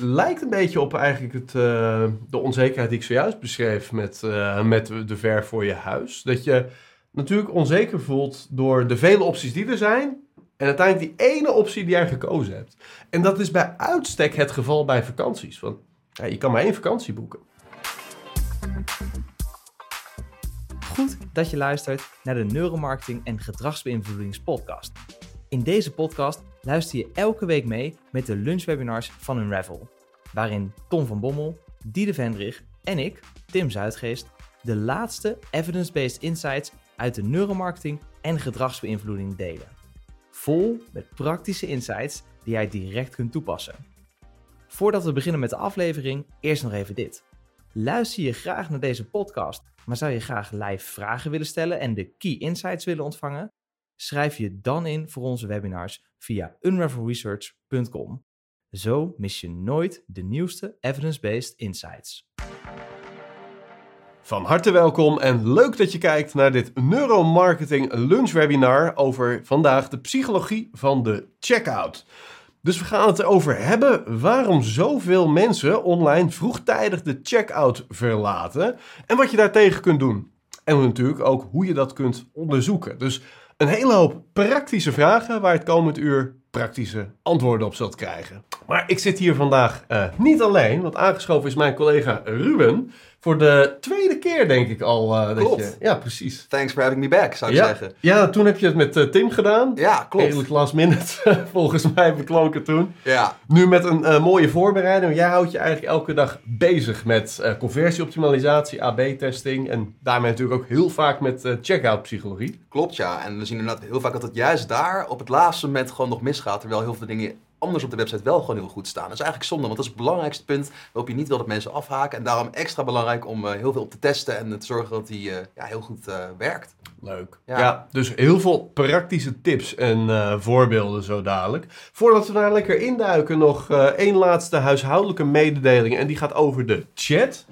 lijkt een beetje op eigenlijk het, eh, de onzekerheid die ik zojuist beschreef met, eh, met de ver voor je huis. Dat je natuurlijk onzeker voelt door de vele opties die er zijn. En uiteindelijk die ene optie die jij gekozen hebt. En dat is bij uitstek het geval bij vakanties. Want je kan maar één vakantie boeken. Goed dat je luistert naar de Neuromarketing en Gedragsbeïnvloedingspodcast. In deze podcast luister je elke week mee met de lunchwebinars van Unravel, waarin Tom van Bommel, Diede Vendrig en ik, Tim Zuidgeest, de laatste evidence-based insights uit de neuromarketing en gedragsbeïnvloeding delen. Vol met praktische insights die jij direct kunt toepassen. Voordat we beginnen met de aflevering, eerst nog even dit. Luister je graag naar deze podcast, maar zou je graag live vragen willen stellen en de key insights willen ontvangen? Schrijf je dan in voor onze webinars via unravelresearch.com. Zo mis je nooit de nieuwste evidence-based insights. Van harte welkom en leuk dat je kijkt naar dit neuromarketing lunchwebinar over vandaag de psychologie van de checkout. Dus we gaan het erover hebben waarom zoveel mensen online vroegtijdig de checkout verlaten en wat je daartegen kunt doen. En natuurlijk ook hoe je dat kunt onderzoeken. Dus een hele hoop praktische vragen waar het komend uur praktische antwoorden op zult krijgen. Maar ik zit hier vandaag uh, niet alleen, want aangeschoven is mijn collega Ruben. Voor de tweede keer denk ik al. Uh, klopt. Dat je, ja, precies. Thanks for having me back, zou ik ja, zeggen. Ja, toen heb je het met uh, Tim gedaan. Ja, klopt. Redelijk last minute, volgens mij beklonken toen. Ja. Nu met een uh, mooie voorbereiding. Jij houdt je eigenlijk elke dag bezig met conversieoptimalisatie, AB-testing. En daarmee natuurlijk ook heel vaak met checkout psychologie. Klopt, ja. En we zien inderdaad heel vaak dat het juist daar op het laatste moment gewoon nog misgaat. Terwijl heel veel dingen anders op de website wel gewoon heel goed staan. Dat is eigenlijk zonde, want dat is het belangrijkste punt waarop je niet wil dat mensen afhaken. En daarom extra belangrijk om uh, heel veel op te testen en te zorgen dat die uh, ja, heel goed uh, werkt. Leuk. Ja. ja. dus heel veel praktische tips en voorbeelden zo dadelijk. Voordat we daar lekker induiken, nog één laatste huishoudelijke mededeling. En die gaat over de chat.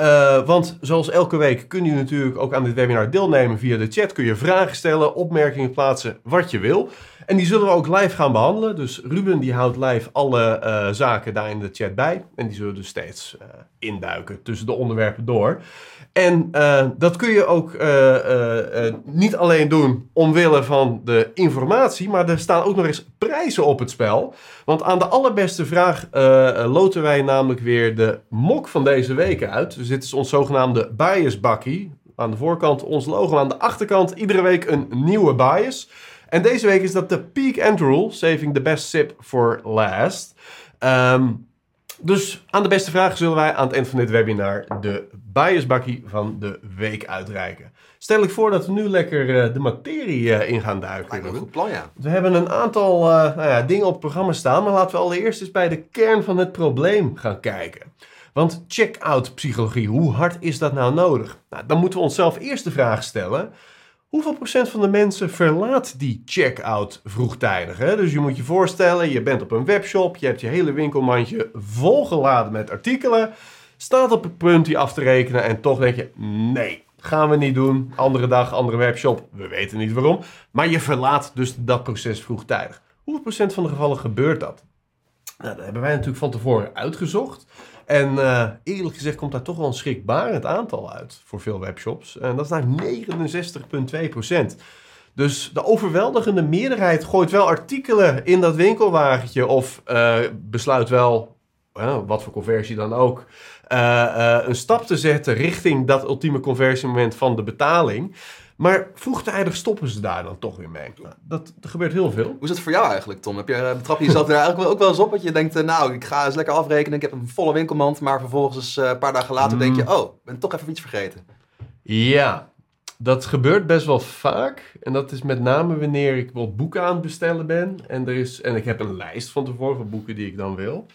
Uh, want zoals elke week kun je natuurlijk ook aan dit webinar deelnemen via de chat. Kun je vragen stellen, opmerkingen plaatsen, wat je wil. En die zullen we ook live gaan behandelen. Dus Ruben die houdt live alle uh, zaken daar in de chat bij. En die zullen dus steeds uh, induiken tussen de onderwerpen door. En uh, dat kun je ook niet alleen doen omwille van de informatie, maar er staan ook nog eens prijzen op het spel. Want aan de allerbeste vraag loten wij namelijk weer de mok van deze week uit. Dus dit is ons zogenaamde bias bakkie. Aan de voorkant ons logo, aan de achterkant iedere week een nieuwe bias. En deze week is dat de Peak End Rule, saving the best sip for last. Um, dus aan de beste vragen zullen wij aan het eind van dit webinar de biasbakkie van de week uitreiken. Stel ik voor dat we nu lekker uh, de materie uh, in gaan duiken. Lijkt me een goed plan, ja. We hebben een aantal uh, nou ja, dingen op het programma staan, maar laten we allereerst eens bij de kern van het probleem gaan kijken. Want check-out psychologie, hoe hard is dat nou nodig? Nou, dan moeten we onszelf eerst de vraag stellen. Hoeveel procent van de mensen verlaat die checkout vroegtijdig? Hè? Dus je moet je voorstellen, je bent op een webshop, je hebt je hele winkelmandje volgeladen met artikelen, staat op het punt die af te rekenen en toch denk je, nee, gaan we niet doen. Andere dag, andere webshop, we weten niet waarom. Maar je verlaat dus dat proces vroegtijdig. Hoeveel procent van de gevallen gebeurt dat? Nou, dat hebben wij natuurlijk van tevoren uitgezocht. En uh, eerlijk gezegd komt daar toch wel een schrikbarend aantal uit voor veel webshops. En dat is naar 69,2% Dus de overweldigende meerderheid gooit wel artikelen in dat winkelwagentje of uh, besluit wel, uh, wat voor conversie dan ook, uh, een stap te zetten richting dat ultieme conversiemoment van de betaling. Maar vroegtijdig stoppen ze daar dan toch weer mee. Nou, dat, dat gebeurt heel veel. Hoe is dat voor jou eigenlijk, Tom? Heb je, betrap je jezelf er eigenlijk ook wel eens op? Dat je denkt, nou, ik ga eens lekker afrekenen. Ik heb een volle winkelmand. Maar vervolgens een paar dagen later denk je, Mm. oh, ik ben toch even iets vergeten. Ja, dat gebeurt best wel vaak. En dat is met name wanneer ik wel boeken aan het bestellen ben. En, er is, en ik heb een lijst van tevoren van boeken die ik dan wil.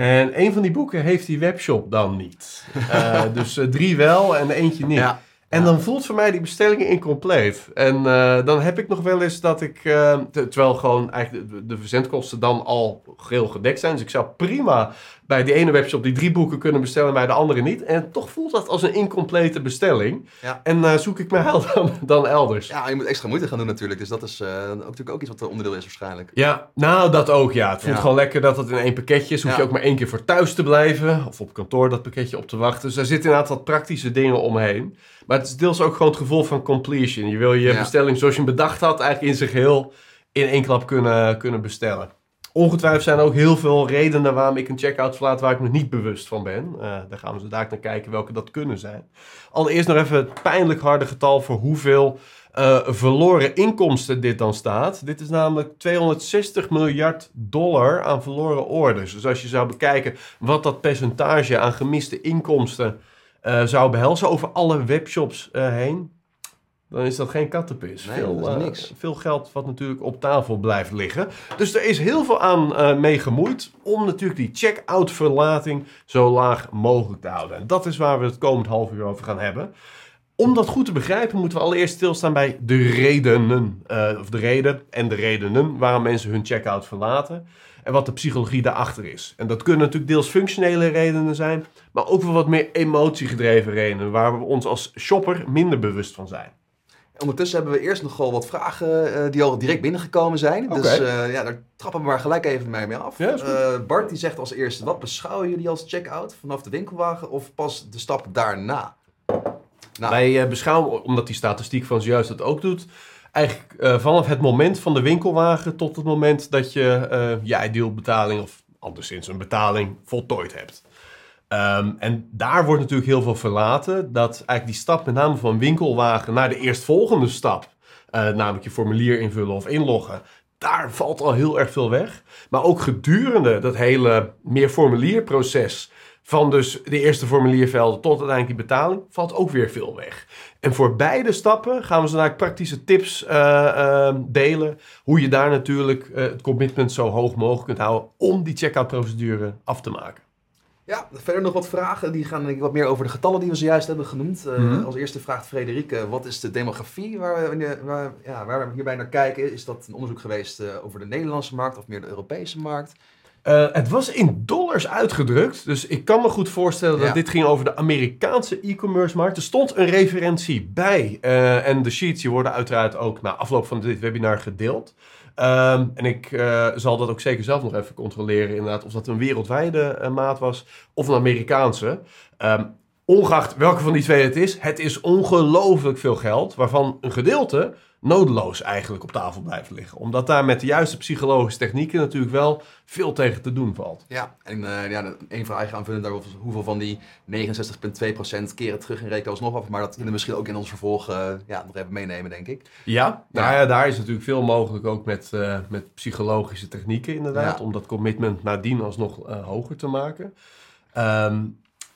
En een van die boeken heeft die webshop dan niet. Uh, dus uh, drie wel en eentje niet. Ja. En dan voelt voor mij die bestellingen incompleet. En eh, dan heb ik nog wel eens dat ik, eh, te- terwijl gewoon eigenlijk de, de verzendkosten dan al geheel gedekt zijn. Dus ik zou prima bij die ene webshop die drie boeken kunnen bestellen, bij de andere niet. En toch voelt dat als een incomplete bestelling. Ja. En eh, zoek ik mijn heil dan, dan elders. Ja, je moet extra moeite gaan doen natuurlijk. Dus dat is eh, ook, natuurlijk ook iets wat onderdeel is waarschijnlijk. Ja, nou dat ook ja. Het voelt Ja. gewoon lekker dat het in één pakketje is. Hoef je ook maar één keer voor thuis te blijven. Of op kantoor dat pakketje op te wachten. Dus daar zitten inderdaad wat praktische dingen omheen. Maar het is deels ook gewoon het gevoel van completion. Je wil je bestelling zoals je hem bedacht had eigenlijk in zijn geheel in één klap kunnen, kunnen bestellen. Ongetwijfeld zijn er ook heel veel redenen waarom ik een checkout verlaat waar ik me niet bewust van ben. Eh, daar gaan we zo dadelijk naar kijken welke dat kunnen zijn. Allereerst nog even het pijnlijk harde getal voor hoeveel eh, verloren inkomsten dit dan staat. Dit is namelijk 260 miljard dollar aan verloren orders. Dus als je zou bekijken wat dat percentage aan gemiste inkomsten eh, zou behelzen over alle webshops heen, dan is dat geen kattenpis. Nee, veel, dat is eh, niks. veel geld wat natuurlijk op tafel blijft liggen. Dus er is heel veel aan eh, mee gemoeid om natuurlijk die check-out verlating zo laag mogelijk te houden. En dat is waar we het komend half uur over gaan hebben. Om dat goed te begrijpen moeten we allereerst stilstaan bij de redenen. eh, of de reden en de redenen waarom mensen hun checkout verlaten. En wat de psychologie daarachter is. En dat kunnen natuurlijk deels functionele redenen zijn. Maar ook wel wat meer emotiegedreven redenen. Waar we ons als shopper minder bewust van zijn. Ondertussen hebben we eerst nogal wat vragen eh, die al direct binnengekomen zijn. Dus eh, ja, daar trappen we maar gelijk even mee mee af. Ja. Eh, Bart die zegt als eerste, wat beschouwen jullie als checkout? Vanaf de winkelwagen of pas de stap daarna? Nou, Wij beschouwen, omdat die statistiek van zojuist dat ook doet, eigenlijk vanaf het moment van de winkelwagen tot het moment dat je je idealbetaling of anderszins een betaling voltooid hebt. Ehm, en daar wordt natuurlijk heel veel verlaten. Dat eigenlijk die stap met name van winkelwagen naar de eerstvolgende stap, eh, namelijk je formulier invullen of inloggen, daar valt al heel erg veel weg. Maar ook gedurende dat hele meer formulierproces, van dus de eerste formuliervelden tot uiteindelijk die betaling, valt ook weer veel weg. En voor beide stappen gaan we zo naar praktische tips eh, eh, delen. Hoe je daar natuurlijk eh, het commitment zo hoog mogelijk kunt houden om die checkout procedure af te maken. Ja, verder nog wat vragen. Die gaan denk ik wat meer over de getallen die we zojuist hebben genoemd. Eh, Mhm. Als eerste vraagt Frederike, wat is de demografie waar we, waar, ja, waar we hierbij naar kijken? Is dat een onderzoek geweest eh, over de Nederlandse markt of meer de Europese markt? Eh, het was in dollars uitgedrukt, dus ik kan me goed voorstellen dat Ja. dit ging over de Amerikaanse e-commerce markt. Er stond een referentie bij en de sheets die worden uiteraard ook na afloop van dit webinar gedeeld. Ehm, en ik eh, zal dat ook zeker zelf nog even controleren, inderdaad, of dat een wereldwijde eh, maat was of een Amerikaanse. Ehm, ongeacht welke van die twee het is, het is ongelooflijk veel geld, waarvan een gedeelte nodeloos eigenlijk op tafel blijft liggen. Omdat daar met de juiste psychologische technieken natuurlijk wel veel tegen te doen valt. Ja, en eh ja, één vraag aanvullen daarop is hoeveel van die 69,2% keren terug in reken alsnog af. Maar dat kunnen we misschien ook in ons vervolg eh, ja, nog even meenemen, denk ik. Ja, nou Ja. daar is natuurlijk veel mogelijk ook met, eh, met psychologische technieken inderdaad. Ja. Om dat commitment nadien alsnog hoger te maken. Ehm,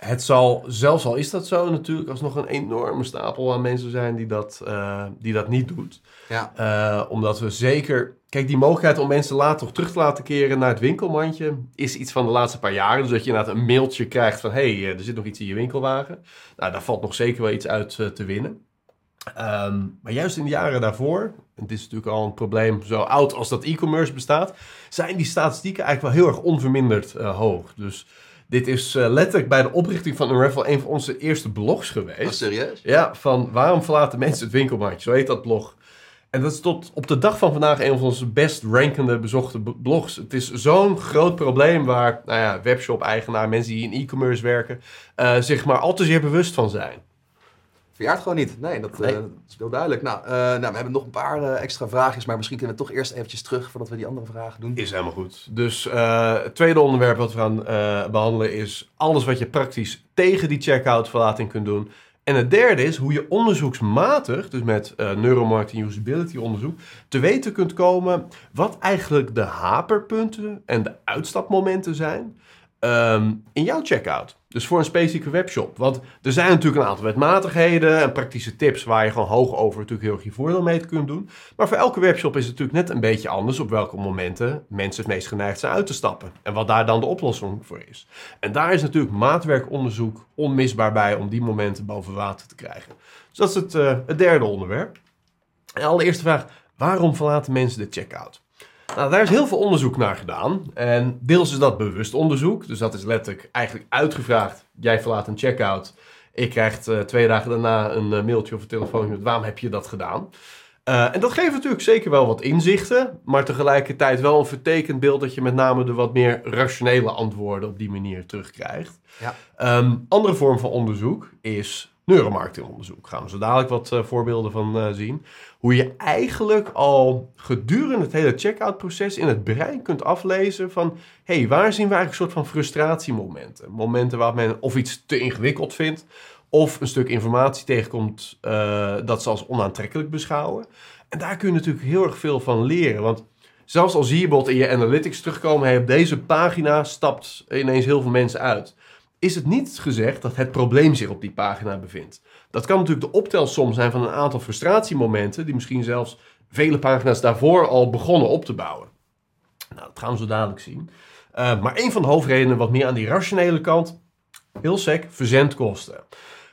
het zal, zelfs al is dat zo, natuurlijk alsnog een enorme stapel aan mensen zijn die dat, eh, die dat niet doet. Ja, Eh, omdat we zeker... Kijk, die mogelijkheid om mensen later terug te laten keren naar het winkelmandje... is iets van de laatste paar jaren. Dus dat je inderdaad een mailtje krijgt van... hé, hey, er zit nog iets in je winkelwagen. Nou, daar valt nog zeker wel iets uit eh, te winnen. Ehm, maar juist in de jaren daarvoor... en dit is natuurlijk al een probleem zo oud als dat e-commerce bestaat... zijn die statistieken eigenlijk wel heel erg onverminderd eh, hoog. Dus dit is eh, letterlijk bij de oprichting van Unravel... een van onze eerste blogs geweest. oh, serieus? Ja, van waarom verlaten mensen het winkelmandje? Zo heet dat blog. En dat is tot op de dag van vandaag een van onze best rankende bezochte blogs. Het is zo'n groot probleem waar nou ja, webshop-eigenaar, mensen die in e-commerce werken, eh, zich maar al te zeer bewust van zijn. Verjaart gewoon niet. Nee, dat, eh, dat is heel duidelijk. Nou, eh, nou, we hebben nog een paar eh, extra vraagjes, maar misschien kunnen we toch eerst eventjes terug voordat we die andere vragen doen. Is helemaal goed. Dus eh, het tweede onderwerp wat we gaan eh, behandelen is alles wat je praktisch tegen die checkout verlating kunt doen. En het derde is hoe je onderzoeksmatig, dus met eh neuromarketing usability onderzoek, te weten kunt komen wat eigenlijk de haperpunten en de uitstapmomenten zijn. Ehm, in jouw checkout. Dus voor een specifieke webshop. Want er zijn natuurlijk een aantal wetmatigheden en praktische tips waar je gewoon hoog over natuurlijk heel erg je voordeel mee kunt doen. Maar voor elke webshop is het natuurlijk net een beetje anders op welke momenten mensen het meest geneigd zijn uit te stappen. En wat daar dan de oplossing voor is. En daar is natuurlijk maatwerkonderzoek onmisbaar bij om die momenten boven water te krijgen. Dus dat is het, eh, het derde onderwerp. En allereerste vraag, waarom verlaten mensen de checkout? Nou, daar is heel veel onderzoek naar gedaan. En deels is dat bewust onderzoek. Dus dat is letterlijk eigenlijk uitgevraagd. Jij verlaat een checkout. Ik krijg uh, twee dagen daarna een uh, mailtje of een telefoontje met waarom heb je dat gedaan? Uh, en dat geeft natuurlijk zeker wel wat inzichten, maar tegelijkertijd wel een vertekend beeld dat je met name de wat meer rationele antwoorden op die manier terugkrijgt. Ja. Um, andere vorm van onderzoek is neuromarketingonderzoek. Gaan we zo dadelijk wat uh, voorbeelden van uh, zien. Hoe je eigenlijk al gedurende het hele checkout proces in het brein kunt aflezen van... hé, hey, waar zien we eigenlijk een soort van frustratiemomenten? Momenten waar men of iets te ingewikkeld vindt... of een stuk informatie tegenkomt uh, dat ze als onaantrekkelijk beschouwen. En daar kun je natuurlijk heel erg veel van leren, want... Zelfs als zie je bijvoorbeeld in je analytics terugkomen, hey, op deze pagina stapt ineens heel veel mensen uit is het niet gezegd dat het probleem zich op die pagina bevindt. Dat kan natuurlijk de optelsom zijn van een aantal frustratiemomenten, die misschien zelfs vele pagina's daarvoor al begonnen op te bouwen. Nou, dat gaan we zo dadelijk zien. Uh, maar een van de hoofdredenen, wat meer aan die rationele kant, heel sec, verzendkosten.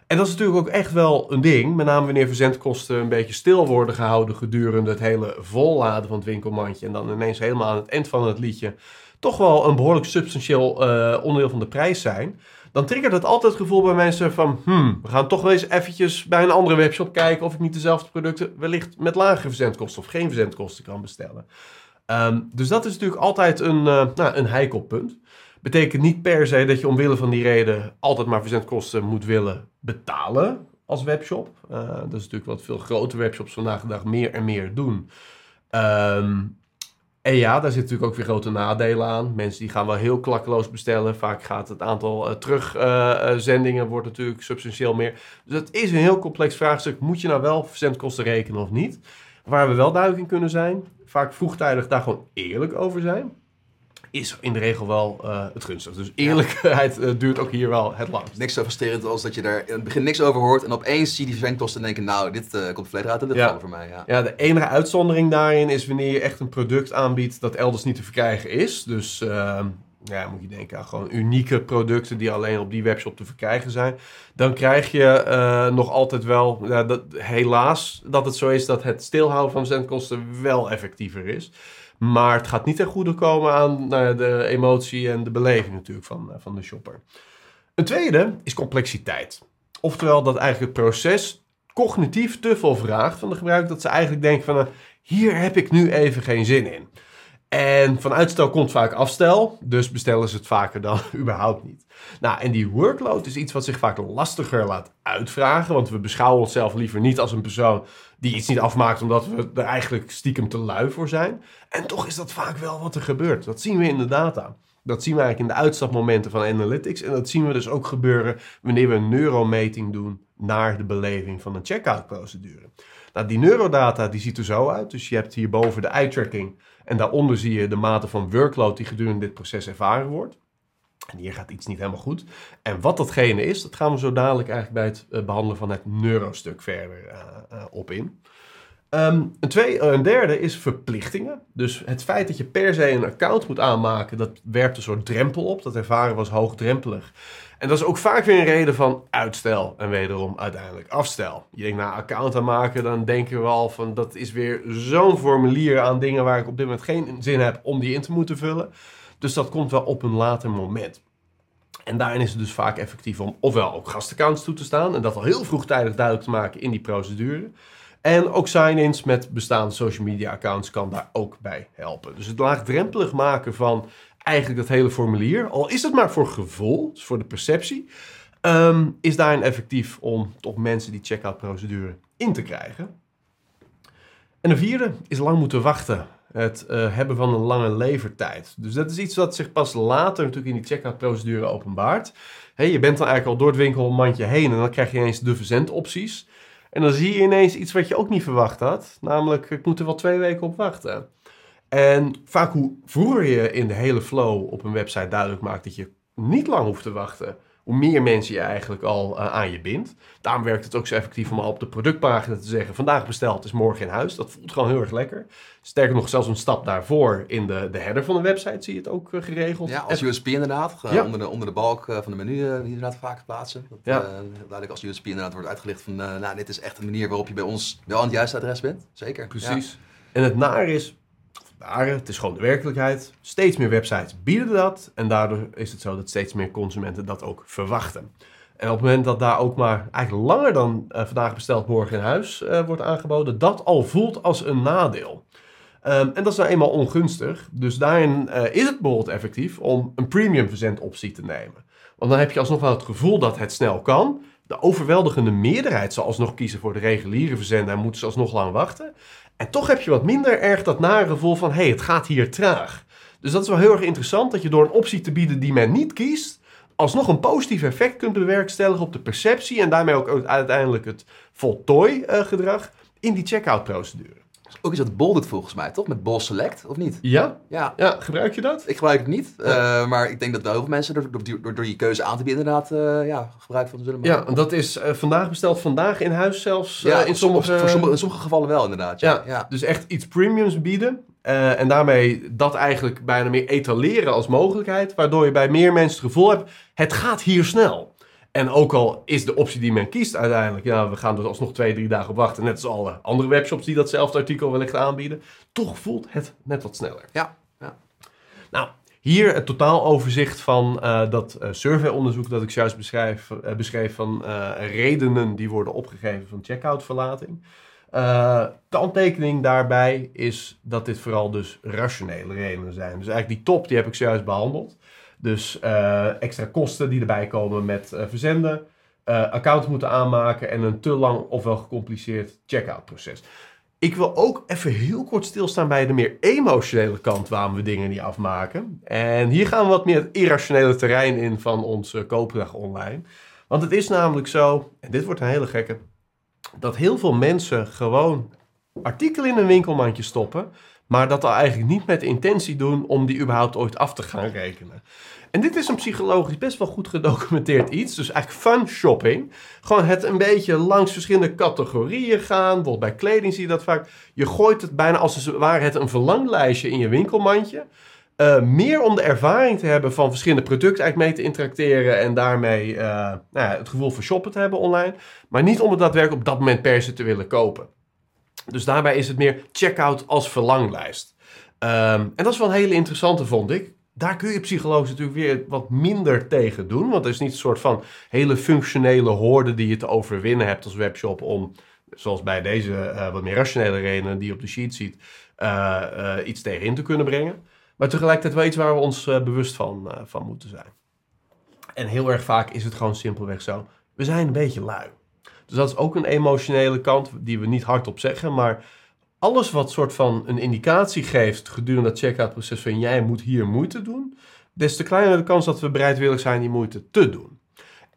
En dat is natuurlijk ook echt wel een ding, met name wanneer verzendkosten een beetje stil worden gehouden gedurende het hele volladen van het winkelmandje en dan ineens helemaal aan het eind van het liedje toch wel een behoorlijk substantieel uh, onderdeel van de prijs zijn dan triggert het altijd het gevoel bij mensen van, hmm, we gaan toch wel eens eventjes bij een andere webshop kijken of ik niet dezelfde producten wellicht met lagere verzendkosten of geen verzendkosten kan bestellen. Um, dus dat is natuurlijk altijd een, uh, nou, een heikel punt. Betekent niet per se dat je omwille van die reden altijd maar verzendkosten moet willen betalen als webshop. Uh, dat is natuurlijk wat veel grote webshops vandaag de dag meer en meer doen. Um, en ja, daar zitten natuurlijk ook weer grote nadelen aan. Mensen die gaan wel heel klakkeloos bestellen. Vaak gaat het aantal uh, terugzendingen uh, wordt natuurlijk substantieel meer. Dus het is een heel complex vraagstuk. Moet je nou wel verzendkosten rekenen of niet? Waar we wel duidelijk in kunnen zijn, vaak vroegtijdig daar gewoon eerlijk over zijn is in de regel wel uh, het gunstigst. Dus eerlijkheid uh, duurt ook hier wel het langst. Niks zo frustrerend als dat je daar in het begin niks over hoort en opeens zie je die verzendkosten en denken, nou, dit uh, komt volledig uit in dit ja. voor mij. Ja. ja, de enige uitzondering daarin is wanneer je echt een product aanbiedt dat elders niet te verkrijgen is. Dus ehm, ja, moet je denken aan gewoon unieke producten die alleen op die webshop te verkrijgen zijn. Dan krijg je nog altijd wel, dat, helaas, dat het zo is dat het stilhouden van zendkosten wel effectiever is. Maar het gaat niet ten goede komen aan nou de emotie en de beleving natuurlijk van, eh, van de shopper. Een tweede is complexiteit. Oftewel dat eigenlijk het proces cognitief te veel vraagt van de gebruiker. Dat ze eigenlijk denken van, uh, hier heb ik nu even geen zin in. En van uitstel komt vaak afstel, dus bestellen ze het vaker dan überhaupt niet. Nou, en die workload is iets wat zich vaak lastiger laat uitvragen, want we beschouwen onszelf liever niet als een persoon die iets niet afmaakt omdat we er eigenlijk stiekem te lui voor zijn. En toch is dat vaak wel wat er gebeurt. Dat zien we in de data. Dat zien we eigenlijk in de uitstapmomenten van analytics. En dat zien we dus ook gebeuren wanneer we een neurometing doen naar de beleving van een checkout procedure. Nou, die neurodata die ziet er zo uit. Dus je hebt hierboven de eye tracking en daaronder zie je de mate van workload die gedurende dit proces ervaren wordt. En hier gaat iets niet helemaal goed. En wat datgene is, dat gaan we zo dadelijk eigenlijk bij het eh, behandelen van het neurostuk verder uh, uh, op in. Um, een, twee, een derde is verplichtingen. Dus het feit dat je per se een account moet aanmaken, dat werpt een soort drempel op. Dat ervaren was hoogdrempelig. En dat is ook vaak weer een reden van uitstel en wederom uiteindelijk afstel. Je denkt, nou, account aanmaken, dan denken we al van dat is weer zo'n formulier aan dingen waar ik op dit moment geen zin heb om die in te moeten vullen. Dus dat komt wel op een later moment. En daarin is het dus vaak effectief om ofwel ook gastaccounts toe te staan en dat al heel vroegtijdig duidelijk te maken in die procedure. En ook sign-ins met bestaande social media accounts kan daar ook bij helpen. Dus het laagdrempelig maken van eigenlijk dat hele formulier, al is het maar voor gevoel, dus voor de perceptie, um, is daarin effectief om toch mensen die checkout procedure in te krijgen. En de vierde is lang moeten wachten. Het uh, hebben van een lange levertijd. Dus dat is iets wat zich pas later natuurlijk in die checkout procedure openbaart. Hey, je bent dan eigenlijk al door het winkelmandje heen en dan krijg je ineens de verzendopties. En dan zie je ineens iets wat je ook niet verwacht had. Namelijk, ik moet er wel twee weken op wachten. En vaak hoe vroeger je in de hele flow op een website duidelijk maakt dat je niet lang hoeft te wachten, hoe meer mensen je eigenlijk al uh, aan je bindt. Daarom werkt het ook zo effectief om al op de productpagina te zeggen: vandaag besteld is morgen in huis. Dat voelt gewoon heel erg lekker. Sterker nog, zelfs een stap daarvoor in de, de header van de website zie je het ook uh, geregeld. Ja, als USP inderdaad. Ja. onder, de, onder de balk van de menu inderdaad vaak plaatsen. Dat, ja. duidelijk als USP inderdaad wordt uitgelicht van: nou, dit is echt een manier waarop je bij ons wel aan het juiste adres bent. Zeker. Precies. En het naar is, het is gewoon de werkelijkheid. Steeds meer websites bieden dat. En daardoor is het zo dat steeds meer consumenten dat ook verwachten. En op het moment dat daar ook maar eigenlijk langer dan uh, vandaag besteld, morgen in huis uh, wordt aangeboden, dat al voelt als een nadeel. Um, en dat is nou eenmaal ongunstig. Dus daarin uh, is het bijvoorbeeld effectief om een premium verzendoptie te nemen. Want dan heb je alsnog wel het gevoel dat het snel kan. De overweldigende meerderheid zal alsnog kiezen voor de reguliere verzender en moeten ze alsnog lang wachten. En toch heb je wat minder erg dat nare gevoel van, hé, hey, het gaat hier traag. Dus dat is wel heel erg interessant, dat je door een optie te bieden die men niet kiest, alsnog een positief effect kunt bewerkstelligen op de perceptie en daarmee ook uiteindelijk het voltooi-gedrag in die checkout procedure ook iets wat Bol doet volgens mij, toch? Met Bol Select, of niet? Ja? Ja. ja gebruik je dat? Ik gebruik het niet, uh, maar ik denk dat wel heel veel mensen door, door, door je keuze aan te bieden inderdaad uh, ja, gebruik van zullen maken. Ja, en dat is uh, vandaag besteld, vandaag in huis zelfs. Ja, in sommige, voor sommige, in sommige gevallen wel inderdaad. Ja. ja, dus echt iets premiums bieden. en daarmee dat eigenlijk bijna meer etaleren als mogelijkheid, waardoor je bij meer mensen het gevoel hebt, het gaat hier snel. En ook al is de optie die men kiest uiteindelijk, ja, we gaan er alsnog twee, drie dagen op wachten, net als alle andere webshops die datzelfde artikel wellicht aanbieden, toch voelt het net wat sneller. Ja. ja. Nou, hier het totaaloverzicht van uh, dat uh, surveyonderzoek dat ik juist beschrijf, uh, beschreef van redenen die worden opgegeven van checkoutverlating. de aantekening daarbij is dat dit vooral dus rationele redenen zijn. Dus eigenlijk die top die heb ik zojuist behandeld. Dus uh, extra kosten die erbij komen met uh, verzenden, uh, account moeten aanmaken en een te lang ofwel gecompliceerd checkout proces. Ik wil ook even heel kort stilstaan bij de meer emotionele kant waarom we dingen niet afmaken. En hier gaan we wat meer het irrationele terrein in van onze koopdag online. Want het is namelijk zo, en dit wordt een hele gekke, dat heel veel mensen gewoon artikelen in een winkelmandje stoppen, maar dat al eigenlijk niet met de intentie doen om die überhaupt ooit af te gaan rekenen. En dit is een psychologisch best wel goed gedocumenteerd iets. Dus eigenlijk fun shopping. Gewoon het een beetje langs verschillende categorieën gaan. Bijvoorbeeld bij kleding zie je dat vaak. Je gooit het bijna als het het een verlanglijstje in je winkelmandje. Uh, meer om de ervaring te hebben van verschillende producten eigenlijk mee te interacteren en daarmee uh, nou ja, het gevoel van shoppen te hebben online. Maar niet om het daadwerkelijk op dat moment per se te willen kopen. Dus daarbij is het meer checkout als verlanglijst. Um, en dat is wel een hele interessante, vond ik daar kun je psychologisch natuurlijk weer wat minder tegen doen. Want er is niet een soort van hele functionele hoorde die je te overwinnen hebt als webshop om, zoals bij deze uh, wat meer rationele redenen die je op de sheet ziet, uh, uh, iets tegenin te kunnen brengen. Maar tegelijkertijd wel iets waar we ons bewust van, van moeten zijn. En heel erg vaak is het gewoon simpelweg zo. We zijn een beetje lui. Dus dat is ook een emotionele kant die we niet hardop zeggen, maar alles wat soort van een indicatie geeft gedurende dat checkout proces van jij moet hier moeite doen, des te kleiner de kans dat we bereidwillig zijn die moeite te doen.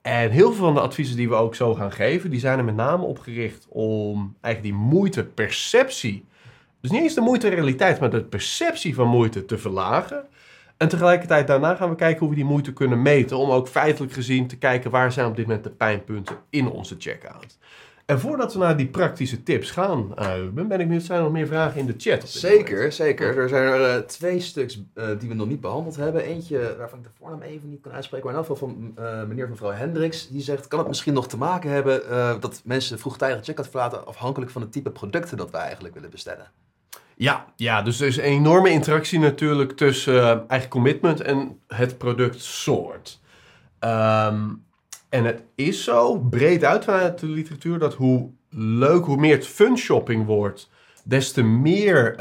En heel veel van de adviezen die we ook zo gaan geven, die zijn er met name op gericht om eigenlijk die moeiteperceptie, dus niet eens de moeite realiteit, maar de perceptie van moeite te verlagen. En tegelijkertijd daarna gaan we kijken hoe we die moeite kunnen meten, om ook feitelijk gezien te kijken waar zijn op dit moment de pijnpunten in onze checkout. En voordat we naar die praktische tips gaan, uh, ben ik benieuwd, zijn er nog meer vragen in de chat? Zeker, zeker. Er zijn er uh, twee stuks uh, die we nog niet behandeld hebben. Eentje waarvan ik de voornaam even niet kan uitspreken, maar in elk geval van meneer of mevrouw Hendricks. Die zegt, kan het misschien nog te maken hebben dat mensen vroegtijdig checkout verlaten afhankelijk van het type producten dat wij eigenlijk willen bestellen? Ja, ja, dus er is een enorme interactie natuurlijk tussen eigen commitment en het productsoort. Um, en het is zo, breed uit vanuit de literatuur, dat hoe leuk, hoe meer het fun shopping wordt, des te meer uh,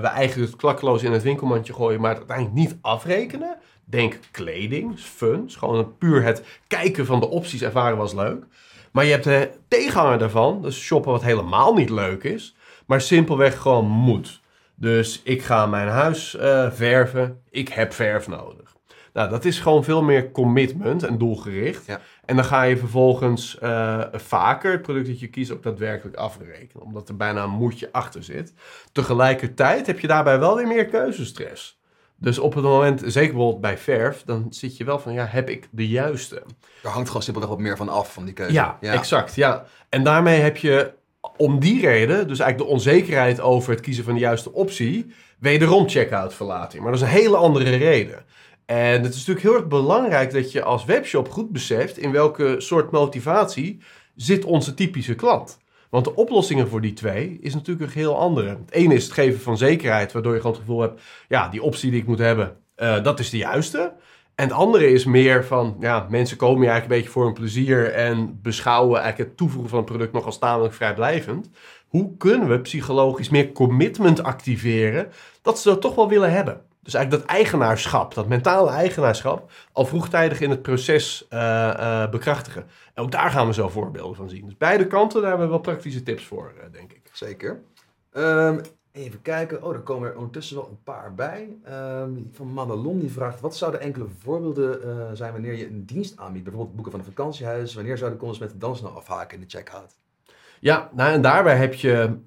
we eigenlijk het klakkeloos in het winkelmandje gooien, maar het uiteindelijk niet afrekenen. Denk kleding, fun, gewoon puur het kijken van de opties ervaren was leuk. Maar je hebt de tegenhanger daarvan, dus shoppen wat helemaal niet leuk is, maar simpelweg gewoon moet. Dus ik ga mijn huis uh, verven, ik heb verf nodig. Nou, dat is gewoon veel meer commitment en doelgericht. Ja. En dan ga je vervolgens uh, vaker het product dat je kiest ook daadwerkelijk afrekenen. Omdat er bijna een moedje achter zit. Tegelijkertijd heb je daarbij wel weer meer keuzestress. Dus op het moment, zeker bijvoorbeeld bij verf, dan zit je wel van, ja, heb ik de juiste? Er hangt gewoon simpelweg wat meer van af van die keuze. Ja, exact. Ja. En daarmee heb je om die reden, dus eigenlijk de onzekerheid over het kiezen van de juiste optie, wederom checkout verlating. Maar dat is een hele andere reden. En het is natuurlijk heel erg belangrijk dat je als webshop goed beseft in welke soort motivatie zit onze typische klant. Want de oplossingen voor die twee is natuurlijk een heel andere. Het ene is het geven van zekerheid, waardoor je gewoon het gevoel hebt, ja, die optie die ik moet hebben, uh, dat is de juiste. En het andere is meer van, ja, mensen komen hier eigenlijk een beetje voor hun plezier en beschouwen eigenlijk het toevoegen van een product nog als tamelijk vrijblijvend. Hoe kunnen we psychologisch meer commitment activeren dat ze dat toch wel willen hebben? Dus eigenlijk dat eigenaarschap, dat mentale eigenaarschap, al vroegtijdig in het proces uh, uh, bekrachtigen. En ook daar gaan we zo voorbeelden van zien. Dus beide kanten, daar hebben we wel praktische tips voor, uh, denk ik. Zeker. Um, even kijken. Oh, er komen er ondertussen wel een paar bij. Um, van Madelon die vraagt, wat zouden enkele voorbeelden zijn wanneer je een dienst aanbiedt? Bijvoorbeeld boeken van een vakantiehuis. Wanneer zouden consumenten dan snel afhaken in de checkout? Ja, nou en daarbij heb je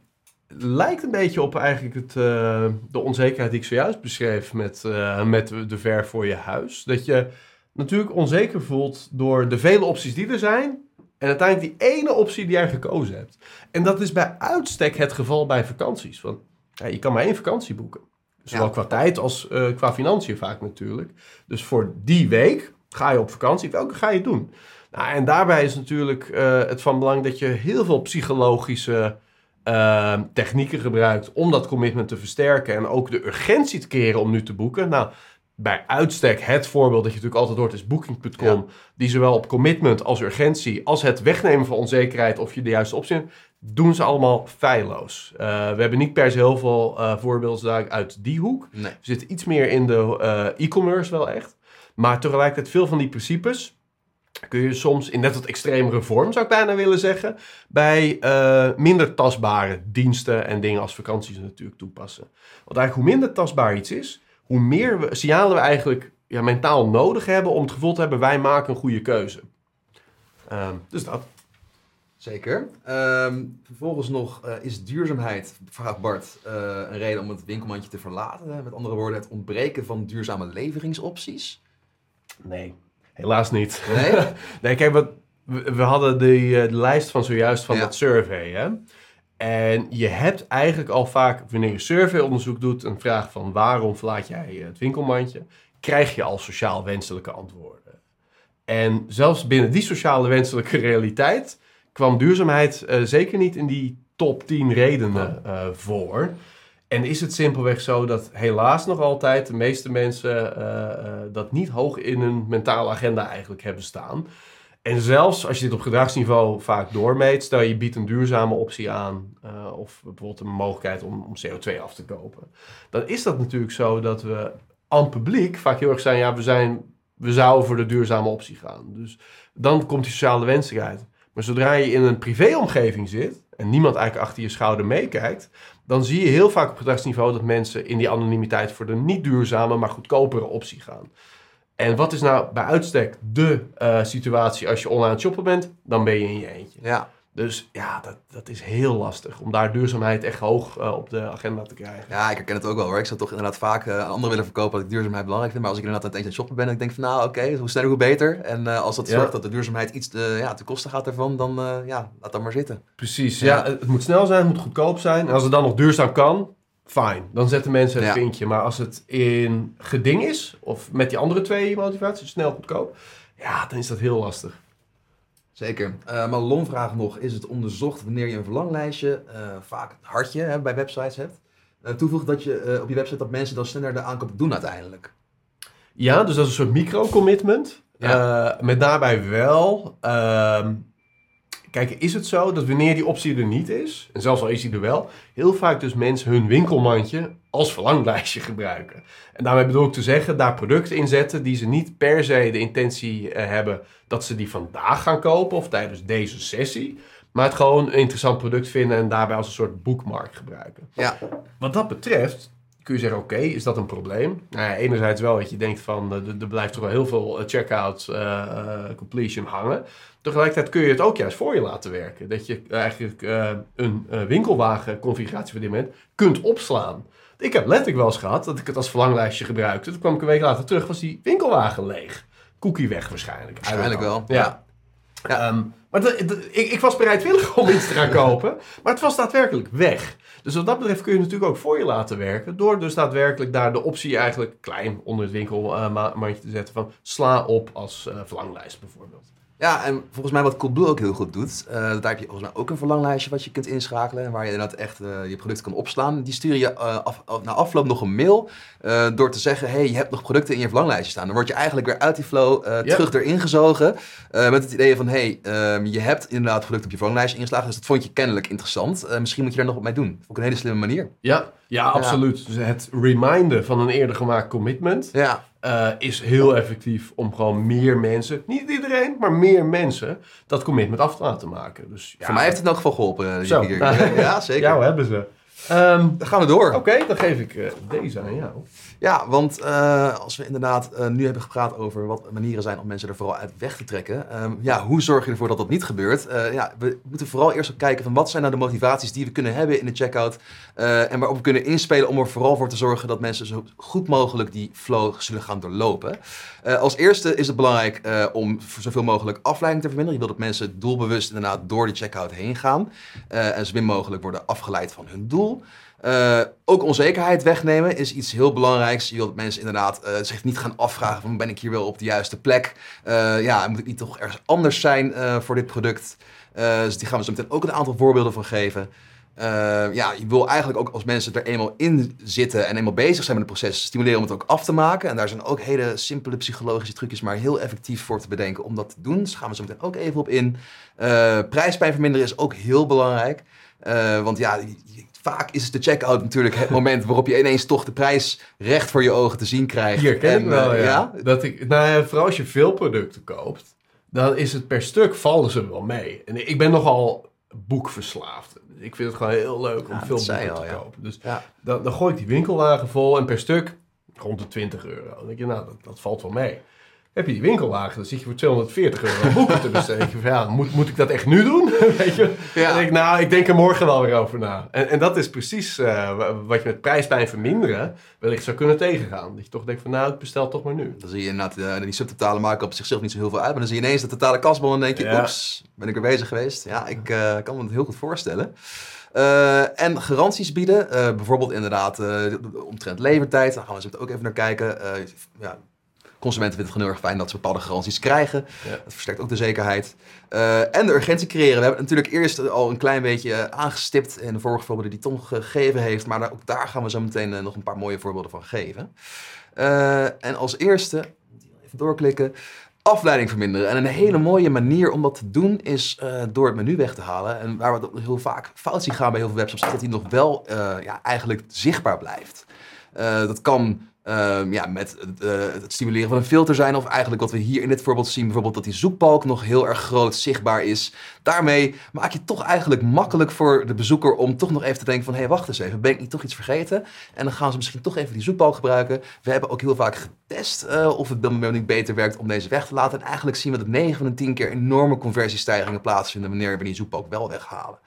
lijkt een beetje op eigenlijk het, uh, de onzekerheid die ik zojuist beschreef met, uh, met de ver voor je huis. Dat je natuurlijk onzeker voelt door de vele opties die er zijn. En uiteindelijk die ene optie die jij gekozen hebt. En dat is bij uitstek het geval bij vakanties. Want ja, je kan maar één vakantie boeken. Zowel ja. qua tijd als uh, qua financiën vaak natuurlijk. Dus voor die week ga je op vakantie. Welke ga je doen? Nou, en daarbij is natuurlijk het van belang dat je heel veel psychologische uh, technieken gebruikt om dat commitment te versterken en ook de urgentie te keren om nu te boeken. Nou, bij uitstek het voorbeeld dat je natuurlijk altijd hoort is Booking.com, ja. die zowel op commitment als urgentie, als het wegnemen van onzekerheid of je de juiste optie hebt, doen ze allemaal feilloos. Uh, we hebben niet per se heel veel uh, voorbeelden uit die hoek. Nee. We zitten iets meer in de uh, e-commerce wel echt. Maar tegelijkertijd veel van die principes kun je soms in net wat extremere vorm, zou ik bijna willen zeggen, bij minder tastbare diensten en dingen als vakanties natuurlijk toepassen. Want eigenlijk hoe minder tastbaar iets is, hoe meer we, signalen we eigenlijk ja, mentaal nodig hebben om het gevoel te hebben, wij maken een goede keuze. Um, dus dat. Zeker. Um, vervolgens nog, uh, is duurzaamheid, vraagt Bart, uh, een reden om het winkelmandje te verlaten? Met andere woorden, het ontbreken van duurzame leveringsopties? Nee. Helaas niet. Nee? nee, kijk, wat, we, we hadden de, uh, de, lijst van zojuist van ja. dat survey. Hè? En je hebt eigenlijk al vaak, wanneer je surveyonderzoek doet, een vraag van waarom verlaat jij het winkelmandje, krijg je al sociaal wenselijke antwoorden. En zelfs binnen die sociale wenselijke realiteit kwam duurzaamheid uh, zeker niet in die top 10 redenen uh, voor. En is het simpelweg zo dat helaas nog altijd de meeste mensen uh, dat niet hoog in hun mentale agenda eigenlijk hebben staan. En zelfs als je dit op gedragsniveau vaak doormeet, stel je biedt een duurzame optie aan, uh, of bijvoorbeeld een mogelijkheid om, om, CO2 af te kopen, dan is dat natuurlijk zo dat we aan het publiek vaak heel erg zijn, ja, we, zijn, we zouden voor de duurzame optie gaan. Dus dan komt die sociale wenselijkheid. Maar zodra je in een privéomgeving zit en niemand eigenlijk achter je schouder meekijkt, dan zie je heel vaak op gedragsniveau dat mensen in die anonimiteit voor de niet duurzame, maar goedkopere optie gaan. En wat is nou bij uitstek de uh, situatie als je online shoppen bent? Dan ben je in je eentje. Ja. Dus ja, dat, dat is heel lastig om daar duurzaamheid echt hoog uh, op de agenda te krijgen. Ja, ik herken het ook wel hoor. Ik zou toch inderdaad vaak uh, anderen willen verkopen dat ik duurzaamheid belangrijk vind. Maar als ik inderdaad aan het eentje shoppen ben en ik denk van nou oké, okay, hoe sneller hoe beter. En uh, als dat ja. zorgt dat de duurzaamheid iets te, ja, te kosten gaat ervan, dan ja, laat dat maar zitten. Precies, ja. ja. Het moet snel zijn, het moet goedkoop zijn. En als het dan nog duurzaam kan, fijn. Dan zetten mensen het ja. vinkje. Maar als het in geding is, of met die andere twee motivaties, snel goedkoop, ja, dan is dat heel lastig. Zeker. Uh, maar Lon vraagt nog, is het onderzocht wanneer je een verlanglijstje, uh, vaak het hartje hè, bij websites hebt, uh, toevoegt dat je op je website dat mensen dan sneller de aankoop doen uiteindelijk? Ja, dus dat is een soort micro-commitment. Ja. met daarbij wel, ehm, kijk, is het zo dat wanneer die optie er niet is, en zelfs al is die er wel, heel vaak dus mensen hun winkelmandje als verlanglijstje gebruiken. En daarmee bedoel ik te zeggen, daar producten in zetten die ze niet per se de intentie uh, hebben dat ze die vandaag gaan kopen of tijdens deze sessie. Maar het gewoon een interessant product vinden en daarbij als een soort bookmark gebruiken. Ja. Wat dat betreft kun je zeggen, oké, okay, is dat een probleem? Nou ja, enerzijds wel dat je denkt van, uh, er blijft toch wel heel veel checkout uh, completion hangen. Tegelijkertijd kun je het ook juist voor je laten werken. Dat je eigenlijk een winkelwagen configuratie van dit moment kunt opslaan. Ik heb letterlijk wel eens gehad dat ik het als verlanglijstje gebruikte. Toen kwam ik een week later terug, was die winkelwagen leeg. Cookie weg waarschijnlijk. Waarschijnlijk wel. Ja. Ehm, maar de- de- ik, ik was bereidwillig om iets te gaan kopen, maar het was daadwerkelijk weg. Dus wat dat betreft kun je natuurlijk ook voor je laten werken. Door dus daadwerkelijk daar de optie eigenlijk klein onder het winkelmandje te zetten van sla op als eh, verlanglijst bijvoorbeeld. Ja, en volgens mij wat Coolblue ook heel goed doet, eh, daar heb je volgens mij ook een verlanglijstje wat je kunt inschakelen. en Waar je inderdaad echt eh, je product kan opslaan. Die stuur je eh, af, af- na afloop nog een mail door te zeggen, hey, je hebt nog producten in je verlanglijstje staan. Dan word je eigenlijk weer uit die flow terug erin gezogen. met het idee van, hey, ehm, je hebt inderdaad product op je verlanglijstje ingeslagen. Dus dat vond je kennelijk interessant. Misschien moet je daar nog wat mee doen. Ik een hele slimme manier. Ja, ja, absoluut. Dus het reminden van een eerder gemaakt commitment Ja, eh, is heel effectief om gewoon meer mensen, niet iedereen, maar meer mensen, dat commitment af te laten maken. Dus, ja, voor mij heeft het in elk geval geholpen. eh, Zo. hier. Ja, zeker. Jou hebben ze. Ehm, Dan gaan we door. Oké, dan geef ik eh, deze aan jou. Ja, want eh, als we inderdaad eh, nu hebben gepraat over wat manieren zijn om mensen er vooral uit weg te trekken. ehm, ja, hoe zorg je ervoor dat dat niet gebeurt? Ja, we moeten vooral eerst kijken van wat zijn nou de motivaties die we kunnen hebben in de checkout. en waarop we kunnen inspelen om er vooral voor te zorgen dat mensen zo goed mogelijk die flow zullen gaan doorlopen. Als eerste is het belangrijk om zoveel mogelijk afleiding te verminderen. Je wil dat mensen doelbewust inderdaad door de checkout heen gaan. en zo min mogelijk worden afgeleid van hun doel. Eh, ook onzekerheid wegnemen is iets heel belangrijks. Je wilt dat mensen inderdaad eh, zich niet gaan afvragen van ben ik hier wel op de juiste plek? Eh, ja, moet ik niet toch ergens anders zijn voor dit product? Dus die gaan we zo meteen ook een aantal voorbeelden van geven. Ja, je wil eigenlijk ook als mensen er eenmaal in zitten en eenmaal bezig zijn met het proces, stimuleren om het ook af te maken. En daar zijn ook hele simpele psychologische trucjes, maar heel effectief voor te bedenken om dat te doen. Dus daar gaan we zo meteen ook even op in. Prijspijn verminderen is ook heel belangrijk. Want ja, je- vaak is de checkout natuurlijk het moment waarop je ineens toch de prijs recht voor je ogen te zien krijgt. Hier ken En, ik wel, eh, ja. Dat ik, nou ja, vooral als je veel producten koopt, dan is het per stuk vallen ze wel mee. En ik ben nogal boekverslaafd. Ik vind het gewoon heel leuk om Ja, veel boeken al, te kopen. Dus Ja. dan, dan gooi ik die winkelwagen vol en per stuk rond de 20 euro. Dan denk je, nou, dat, dat valt wel mee. Heb je die winkelwagen, dan zit je voor 240 euro boeken te besteden. Ja, moet, moet ik dat echt nu doen? Weet je? Ja. Dan denk ik, nou, ik denk er morgen wel weer over na. En, en dat is precies eh, wa- wat je met prijspijn verminderen wellicht zou kunnen tegengaan. Dat je toch denkt van, nou, ik bestel toch maar nu. Dan zie je inderdaad, eh, die subtotalen maken op zichzelf niet zo heel veel uit. Maar dan zie je ineens de totale kasbon en denk je, Ja. oeps, ben ik er bezig geweest? Ja, ik eh, kan me het heel goed voorstellen. En garanties bieden, bijvoorbeeld inderdaad eh, omtrent levertijd. Daar gaan we zo ook even naar kijken. Ja, consumenten vinden het gewoon heel erg fijn dat ze bepaalde garanties krijgen. Ja. Dat versterkt ook de zekerheid. Eh, en de urgentie creëren. We hebben het natuurlijk eerst al een klein beetje eh, aangestipt in de vorige voorbeelden die Tom gegeven heeft. Maar daar, ook daar gaan we zo meteen eh, nog een paar mooie voorbeelden van geven. En als eerste, even doorklikken, afleiding verminderen. En een hele mooie manier om dat te doen is door het menu weg te halen. En waar we dat heel vaak fout zien gaan bij heel veel webshops, is dat die nog wel ja, eigenlijk zichtbaar blijft. Dat kan ehm, ja, met eh, het stimuleren van een filter zijn. Of eigenlijk wat we hier in dit voorbeeld zien. Bijvoorbeeld dat die zoekbalk nog heel erg groot zichtbaar is. Daarmee maak je het toch eigenlijk makkelijk voor de bezoeker om toch nog even te denken van... hé, hey, wacht eens even, ben ik niet toch iets vergeten? En dan gaan ze misschien toch even die zoekbalk gebruiken. We hebben ook heel vaak getest eh, of het moment niet beter werkt om deze weg te laten. En eigenlijk zien we dat 9 van de 10 keer enorme conversiestijgingen plaatsvinden wanneer we die zoekbalk wel weghalen.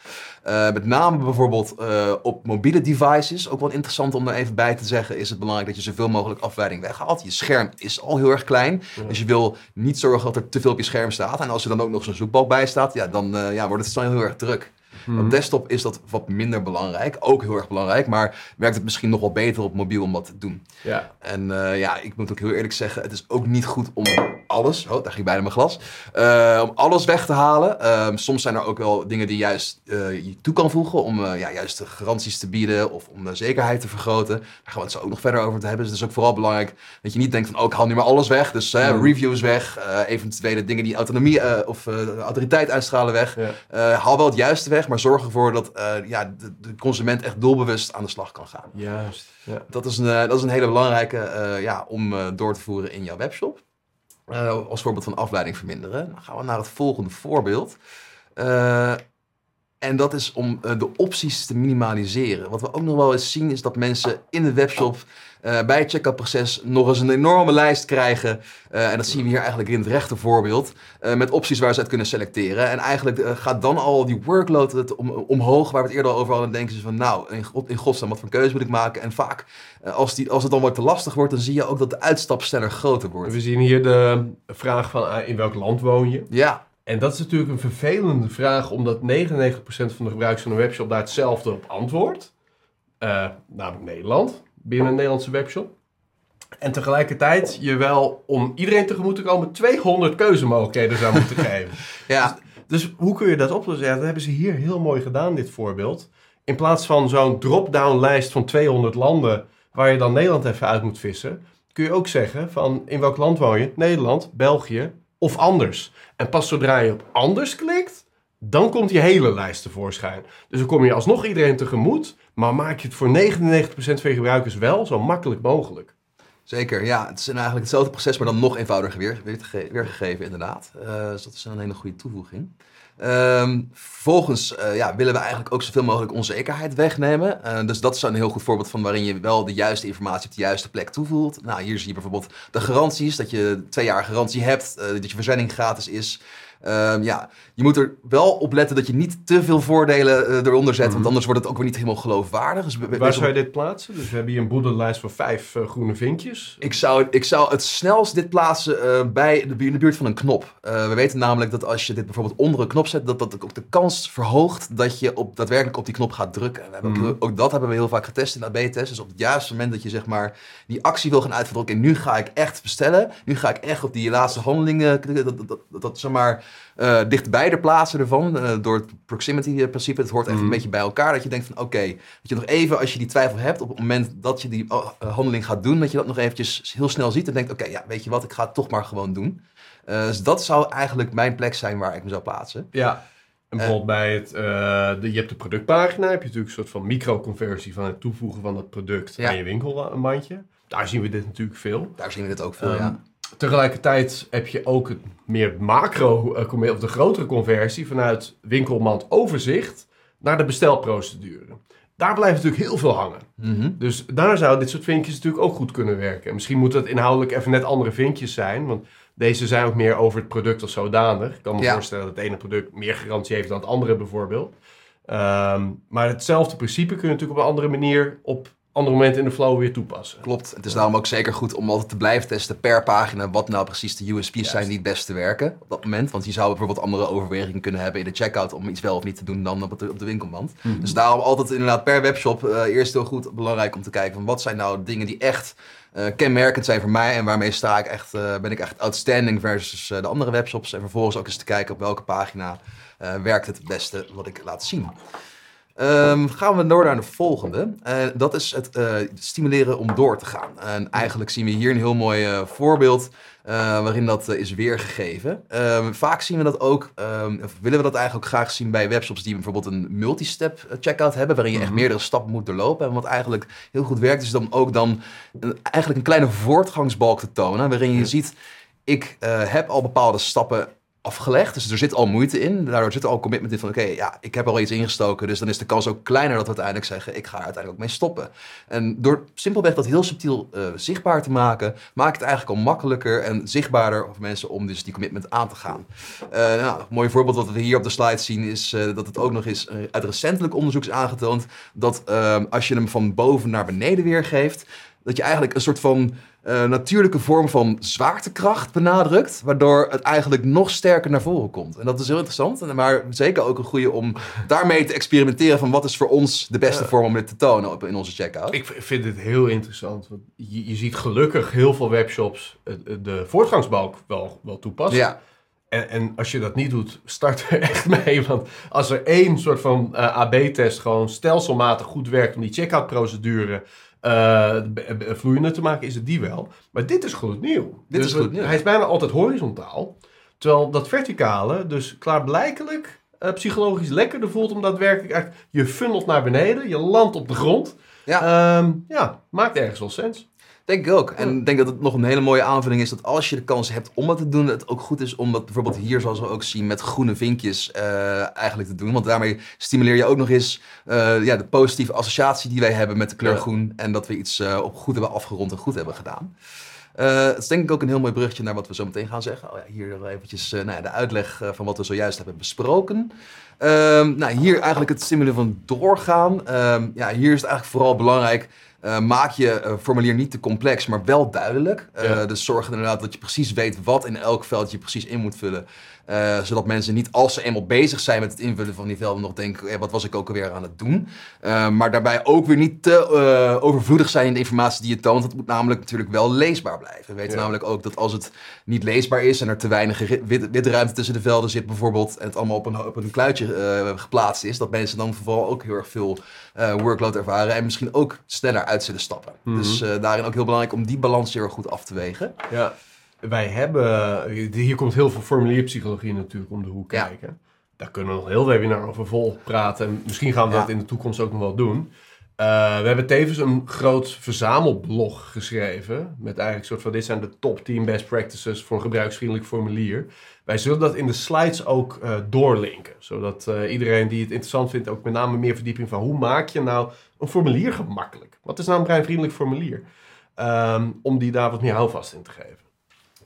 Eh, met name bijvoorbeeld op mobiele devices. Ook wel interessant om er even bij te zeggen, is het belangrijk dat je zoveel mogelijk afleiding weghaalt. Je scherm is al heel erg klein, dus je wil niet zorgen dat er te veel op je scherm staat. En als er dan ook nog zo'n zoekbalk bij staat, ja, dan eh, ja, wordt het snel heel erg druk. Op desktop is dat wat minder belangrijk, ook heel erg belangrijk, maar werkt het misschien nog wel beter op mobiel om dat te doen. Ja. En eh, ja, ik moet ook heel eerlijk zeggen, het is ook niet goed om alles, oh, daar ging bijna mijn glas, eh, om alles weg te halen. Ehm, soms zijn er ook wel dingen die juist eh, je toe kan voegen om eh, ja, juist de garanties te bieden of om de zekerheid te vergroten. Daar gaan we het zo ook nog verder over te hebben. Dus het is ook vooral belangrijk dat je niet denkt van, oh, ik haal nu maar alles weg. Dus Mm. reviews weg, eventuele dingen die autonomie of autoriteit uitstralen weg. Ja. Haal wel het juiste weg, maar zorg ervoor dat ja, de, de consument echt doelbewust aan de slag kan gaan. Juist. Ja. Dat is een, dat is een hele belangrijke ja, om door te voeren in jouw webshop. Eh, als voorbeeld van afleiding verminderen. Dan gaan we naar het volgende voorbeeld. Eh, en dat is om eh, de opties te minimaliseren. Wat we ook nog wel eens zien is dat mensen in de webshop eh, bij het checkout proces nog eens een enorme lijst krijgen. Eh, en dat zien we hier eigenlijk in het rechter voorbeeld. eh, met opties waar ze uit kunnen selecteren. En eigenlijk gaat dan al die workload het om, omhoog, waar we het eerder al over hadden. Dan denken ze van nou, in, in godsnaam, wat voor keuze moet ik maken? En vaak, als, die, als het dan wat te lastig wordt, dan zie je ook dat de uitstap sneller groter wordt. We zien hier de vraag van ah, in welk land woon je? Ja, En dat is natuurlijk een vervelende vraag, omdat 99% van de gebruikers van een webshop daar hetzelfde op antwoordt. Namelijk Nederland, binnen een Nederlandse webshop. En tegelijkertijd je wel om iedereen tegemoet te komen 200 keuzemogelijkheden zou moeten geven. ja. Dus hoe kun je dat oplossen? Ja, dat hebben ze hier heel mooi gedaan, dit voorbeeld. In plaats van zo'n drop-down lijst van 200 landen, waar je dan Nederland even uit moet vissen, kun je ook zeggen van in welk land woon je? Nederland, België of anders. En pas zodra je op anders klikt, dan komt die hele lijst tevoorschijn. Dus dan kom je alsnog iedereen tegemoet, maar maak je het voor 99% van je gebruikers wel zo makkelijk mogelijk. Zeker, ja. Het is eigenlijk hetzelfde proces, maar dan nog eenvoudiger weer, weer weergegeven, inderdaad. Eh, dus dat is een hele goede toevoeging. Ehm, vervolgens eh, ja, willen we eigenlijk ook zoveel mogelijk onzekerheid wegnemen. Eh, dus dat is een heel goed voorbeeld van waarin je wel de juiste informatie op de juiste plek toevoegt. Nou, hier zie je bijvoorbeeld de garanties, dat je twee jaar garantie hebt, dat je verzending gratis is. Ehm, ja, je moet er wel op letten dat je niet te veel voordelen eh, eronder zet, want anders wordt het ook weer niet helemaal geloofwaardig. Dus Waar zou je dit plaatsen? Dus we hebben hier een boedellijst van vijf eh, groene vinkjes. Ik zou, ik zou het snelst dit plaatsen eh, bij de, in de buurt van een knop. We weten namelijk dat als je dit bijvoorbeeld onder een knop zet, dat dat ook de kans verhoogt dat je op, daadwerkelijk op die knop gaat drukken. We hebben ook, ook dat hebben we heel vaak getest in de AB-test. Dus op het juiste moment dat je zeg maar die actie wil gaan uitvoeren. Oké, nu ga ik echt bestellen. Nu ga ik echt op die laatste handelingen, dat, dat, dat, dat, zeg maar eh, dichtbij de plaatsen ervan. eh, door het proximity-principe. Het hoort echt een beetje bij elkaar. Dat je denkt van oké, dat je nog even als je die twijfel hebt op het moment dat je die oh, eh, handeling gaat doen, dat je dat nog eventjes heel snel ziet en denkt oké, ja, weet je wat, ik ga het toch maar gewoon doen. Eh, dus dat zou eigenlijk mijn plek zijn waar ik me zou plaatsen. Ja. En bijvoorbeeld bij het, eh, de, je hebt de productpagina, heb je natuurlijk een soort van microconversie van het toevoegen van dat product Ja. aan je winkelmandje. Daar zien we dit natuurlijk veel. Daar zien we dit ook veel, Ehm, ja. Tegelijkertijd heb je ook het meer macro, eh, of de grotere conversie vanuit winkelmand overzicht naar de bestelprocedure. Daar blijft natuurlijk heel veel hangen. Mhm. Dus daar zou dit soort vinkjes natuurlijk ook goed kunnen werken. En misschien moeten het inhoudelijk even net andere vinkjes zijn. Want deze zijn ook meer over het product als zodanig. Ik kan me Ja. voorstellen dat het ene product meer garantie heeft dan het andere bijvoorbeeld. Ehm, maar hetzelfde principe kun je natuurlijk op een andere manier op andere momenten in de flow weer toepassen. Klopt. Het is daarom ook zeker goed om altijd te blijven testen per pagina wat nou precies de USP's zijn die het beste werken op dat moment. Want je zou bijvoorbeeld andere overwegingen kunnen hebben in de checkout om iets wel of niet te doen dan op, het, op de winkelmand. Dus daarom altijd inderdaad per webshop eh, eerst heel goed belangrijk om te kijken van wat zijn nou dingen die echt eh, kenmerkend zijn voor mij en waarmee sta ik echt, eh, ben ik echt outstanding versus de andere webshops. En vervolgens ook eens te kijken op welke pagina werkt het beste wat ik laat zien. Ehm, gaan we door naar de volgende. Eh, dat is het eh, stimuleren om door te gaan. En eigenlijk zien we hier een heel mooi eh, voorbeeld waarin dat is weergegeven. Ehm, vaak zien we dat ook, ehm, of willen we dat eigenlijk ook graag zien bij webshops die bijvoorbeeld een multi-step checkout hebben, waarin je echt meerdere stappen moet doorlopen. En wat eigenlijk heel goed werkt, is dan ook dan een, eigenlijk een kleine voortgangsbalk te tonen, waarin je ziet, ik heb al bepaalde stappen afgelegd. Dus er zit al moeite in. Daardoor zit er al commitment in van... oké, ja, ik heb al iets ingestoken... dus dan is de kans ook kleiner dat we uiteindelijk zeggen... ik ga er uiteindelijk ook mee stoppen. En door simpelweg dat heel subtiel eh, zichtbaar te maken... maakt het eigenlijk al makkelijker en zichtbaarder... voor mensen om dus die commitment aan te gaan. Eh, nou, een mooi voorbeeld wat we hier op de slide zien... is eh, dat het ook nog eens uit recentelijk onderzoek is aangetoond... dat eh, als je hem van boven naar beneden weergeeft... dat je eigenlijk een soort van eh, natuurlijke vorm van zwaartekracht benadrukt, waardoor het eigenlijk nog sterker naar voren komt. En dat is heel interessant, maar zeker ook een goede om daarmee te experimenteren van wat is voor ons de beste Ja. vorm om dit te tonen op, in onze checkout. Ik vind dit heel interessant. Want je, je ziet gelukkig heel veel webshops eh, eh, de voortgangsbalk wel, wel toepassen. Ja, En, en als je dat niet doet, start er echt mee. Want als er één soort van eh, AB-test gewoon stelselmatig goed werkt om die checkout b- vloeiender te maken, is het die wel. Maar dit is gloednieuw. Dit Dus is gloednieuw. Hij is bijna altijd horizontaal. Terwijl dat verticale dus klaarblijkelijk eh, psychologisch lekkerder voelt om daadwerkelijk echt, je funnelt naar beneden, je landt op de grond. ja. Ehm, ja, maakt ergens wel sens. Denk ik ook. En ik denk dat het nog een hele mooie aanvulling is dat als je de kans hebt om dat te doen, het ook goed is om dat bijvoorbeeld hier, zoals we ook zien, met groene vinkjes eh, eigenlijk te doen. Want daarmee stimuleer je ook nog eens eh, ja, de positieve associatie die wij hebben met de kleur groen. En dat we iets eh, op goed hebben afgerond en goed hebben gedaan. Eh, het is denk ik ook een heel mooi bruggetje naar wat we zo meteen gaan zeggen. Oh ja, hier eventjes nou ja, de uitleg van wat we zojuist hebben besproken. Ehm, nou, hier eigenlijk het stimuleren van doorgaan. Ehm, ja, hier is het eigenlijk vooral belangrijk. Eh, maak je eh, formulier niet te complex, maar wel duidelijk. Eh, Ja. Dus zorg inderdaad dat je precies weet wat in elk veld je precies in moet vullen. Eh, zodat mensen niet, als ze eenmaal bezig zijn met het invullen van die velden, nog denken: eh, wat was ik ook alweer aan het doen? Eh, maar daarbij ook weer niet te overvloedig zijn in de informatie die je toont. Het moet namelijk natuurlijk wel leesbaar blijven. We weten Ja. namelijk ook dat als het niet leesbaar is en er te weinig wit, witruimte tussen de velden zit, bijvoorbeeld, en het allemaal op een, op een kluitje geplaatst is, dat mensen dan vooral ook heel erg veel workload ervaren en misschien ook sneller uit zullen stappen. Mhm. Dus daarin ook heel belangrijk om die balans heel erg goed af te wegen. Ja, wij hebben, hier komt heel veel formulierpsychologie natuurlijk om de hoek Ja. kijken. Daar kunnen we nog heel webinar over vol praten. En misschien gaan we Ja. dat in de toekomst ook nog wel doen. Eh, we hebben tevens een groot verzamelblog geschreven. Met eigenlijk een soort van, dit zijn de top 10 best practices voor een gebruiksvriendelijk formulier. Wij zullen dat in de slides ook eh, doorlinken. Zodat eh, iedereen die het interessant vindt ook met name meer verdieping van hoe maak je nou een formulier gemakkelijk? Wat is nou een breinvriendelijk formulier? Ehm, om die daar wat meer houvast in te geven.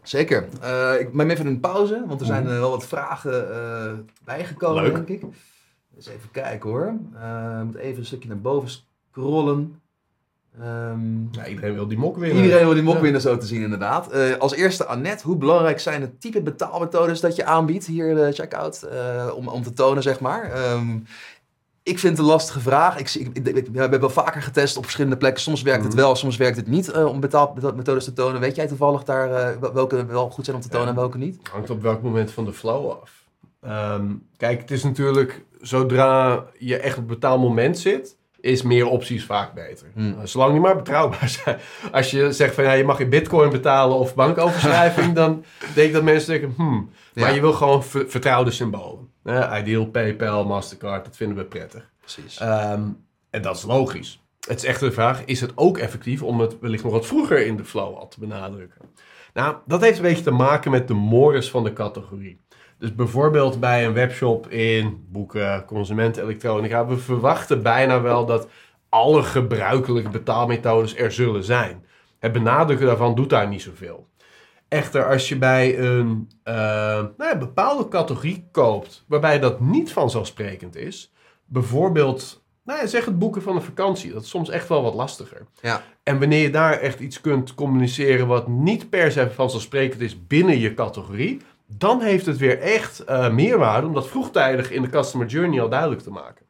Zeker. Eh, ik neem even een pauze, want er zijn eh, wel wat vragen eh, bijgekomen, Leuk. denk ik. Eens even kijken hoor. Ik moet even een stukje naar boven scrollen. Ehm, Ja, iedereen wil die mok winnen. Iedereen wil die mok Ja. winnen zo te zien inderdaad. Als eerste Annette, hoe belangrijk zijn de type betaalmethodes dat je aanbiedt hier de checkout om, om te tonen zeg maar. Ehm, ik vind het een lastige vraag. Ik, ik, ik, ik- we hebben wel vaker getest op verschillende plekken. Soms werkt het Mhm. wel, soms werkt het niet eh, om betaalmethodes te tonen. Weet jij toevallig daar eh, wel- welke wel goed zijn om te tonen en welke niet? Hangt op welk moment van de flow af. Ehm, kijk, het is natuurlijk, zodra je echt op betaalmoment zit, is meer opties vaak beter. Hmm. Eh, zolang die maar betrouwbaar zijn. Als je zegt van ja, je mag in bitcoin betalen of bankoverschrijving, dan denk ik dat mensen denken, hmm. Maar Ja. je wil gewoon ver- vertrouwde symbolen. Eh, Ideal, PayPal, Mastercard, dat vinden we prettig. Precies. Ehm, en dat is logisch. Het is echt de vraag, is het ook effectief om het wellicht nog wat vroeger in de flow al te benadrukken? Nou, dat heeft een beetje te maken met de mores van de categorie. Dus bijvoorbeeld bij een webshop in boeken, consumentenelektronica, we verwachten bijna wel dat alle gebruikelijke betaalmethodes er zullen zijn. Het benadrukken daarvan doet daar niet zoveel. Echter, als je bij een eh, nou ja, bepaalde categorie koopt, waarbij dat niet vanzelfsprekend is, bijvoorbeeld, nou ja, zeg het boeken van een vakantie, dat is soms echt wel wat lastiger. Ja. En wanneer je daar echt iets kunt communiceren wat niet per se vanzelfsprekend is binnen je categorie, dan heeft het weer echt eh, meerwaarde om dat vroegtijdig in de customer journey al duidelijk te maken.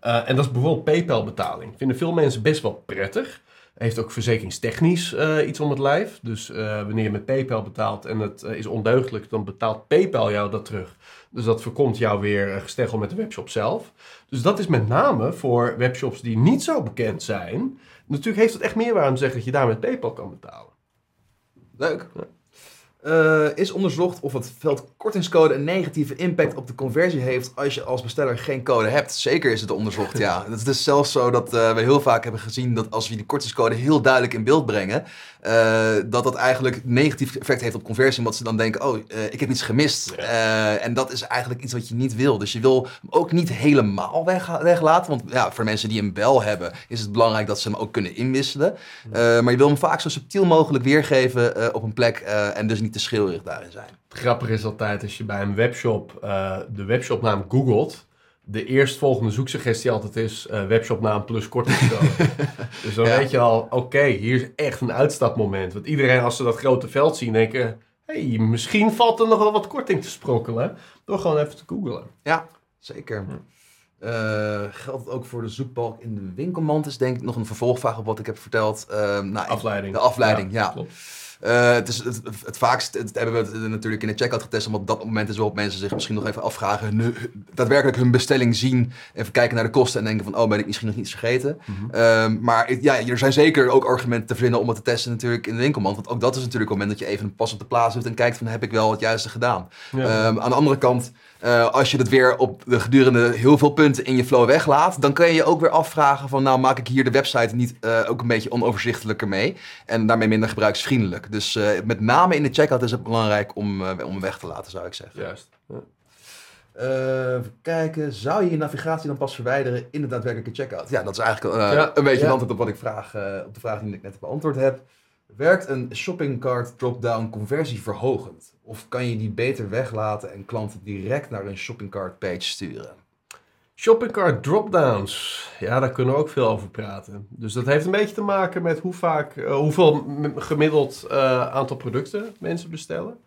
Eh, en dat is bijvoorbeeld PayPal-betaling. Vinden veel mensen best wel prettig. Heeft ook verzekeringstechnisch eh, iets om het lijf. Dus eh, wanneer je met PayPal betaalt en het eh, is ondeugdelijk, dan betaalt PayPal jou dat terug. Dus dat voorkomt jou weer gesteggel met de webshop zelf. Dus dat is met name voor webshops die niet zo bekend zijn. Natuurlijk heeft het echt meerwaarde om te zeggen dat je daar met PayPal kan betalen. Leuk. Eh, is onderzocht of het veld kortingscode een negatieve impact op de conversie heeft als je als besteller geen code hebt. Zeker is het onderzocht, ja. Het is zelfs zo dat eh, we heel vaak hebben gezien dat als we die kortingscode heel duidelijk in beeld brengen, eh, dat dat eigenlijk negatief effect heeft op conversie, omdat ze dan denken, oh, ik heb iets gemist. En dat is eigenlijk iets wat je niet wil. Dus je wil hem ook niet helemaal weg, weglaten, want ja, voor mensen die een bel hebben, is het belangrijk dat ze hem ook kunnen inwisselen. Maar je wil hem vaak zo subtiel mogelijk weergeven op een plek en dus niet te schreeuwerig daarin zijn. Het grappige is altijd als je bij een webshop eh, de webshopnaam googelt. De eerstvolgende zoeksuggestie altijd is eh, webshopnaam plus kortingscode. dus dan Ja. weet je al, oké, hier is echt een uitstapmoment. Want iedereen als ze dat grote veld zien denken... hey, misschien valt er nog wel wat korting te sprokkelen. Door gewoon even te googlen. Ja, zeker. Geldt het ook voor de zoekbalk in de winkelmand? Is denk ik nog een vervolgvraag op wat ik heb verteld. Eh, nou, Afleiding. De afleiding, ja. klopt. Eh, het, is het, het vaakst het hebben we het natuurlijk in de checkout getest, omdat op dat moment is waarop mensen zich misschien nog even afvragen, hun, daadwerkelijk hun bestelling zien, even kijken naar de kosten en denken van, oh, ben ik misschien nog iets vergeten. Ehm, maar ja, er zijn zeker ook argumenten te vinden om het te testen natuurlijk in de winkelmand, want ook dat is natuurlijk het moment dat je even een pas op de plaats doet en kijkt van, heb ik wel het juiste gedaan. Ja. Ehm, aan de andere kant, eh, als je het weer op de gedurende heel veel punten in je flow weglaat, dan kun je je ook weer afvragen van, nou maak ik hier de website niet eh, ook een beetje onoverzichtelijker mee en daarmee minder gebruiksvriendelijk. Dus eh, met name in de checkout is het belangrijk om, om weg te laten, zou ik zeggen. Juist. Even kijken, zou je je navigatie dan pas verwijderen in de daadwerkelijke checkout? Ja, dat is eigenlijk Ja, een beetje ja. een antwoord op wat ik vraag, op de vraag die ik net beantwoord heb. Werkt een shoppingcart drop-down conversieverhogend? Of kan je die beter weglaten en klanten direct naar een shoppingcart page sturen? Shoppingcart dropdowns. Ja, daar kunnen we ook veel over praten. Dus dat heeft een beetje te maken met hoe vaak, eh, hoeveel gemiddeld eh, aantal producten mensen bestellen.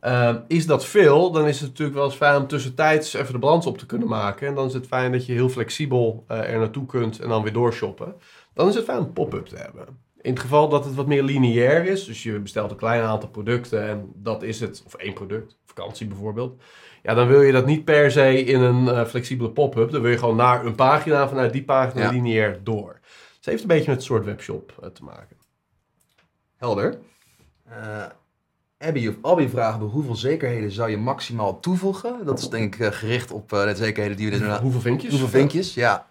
Eh, is dat veel, dan is het natuurlijk wel eens fijn om tussentijds even de balans op te kunnen maken. En dan is het fijn dat je heel flexibel er naartoe kunt en dan weer doorshoppen. Dan is het fijn een pop-up te hebben. In het geval dat het wat meer lineair is, dus je bestelt een klein aantal producten en dat is het, of één product, vakantie bijvoorbeeld. Ja, dan wil je dat niet per se in een eh, flexibele pop-up. Dan wil je gewoon naar een pagina, vanuit die pagina Ja. lineair door. Dus het heeft een beetje met het soort webshop eh, te maken. Helder. Eh Abby of Abby vragen hoeveel zekerheden zou je maximaal toevoegen? Dat is denk ik gericht op de zekerheden die we inderdaad... Hoeveel vinkjes? Hoeveel vinkjes? Ja.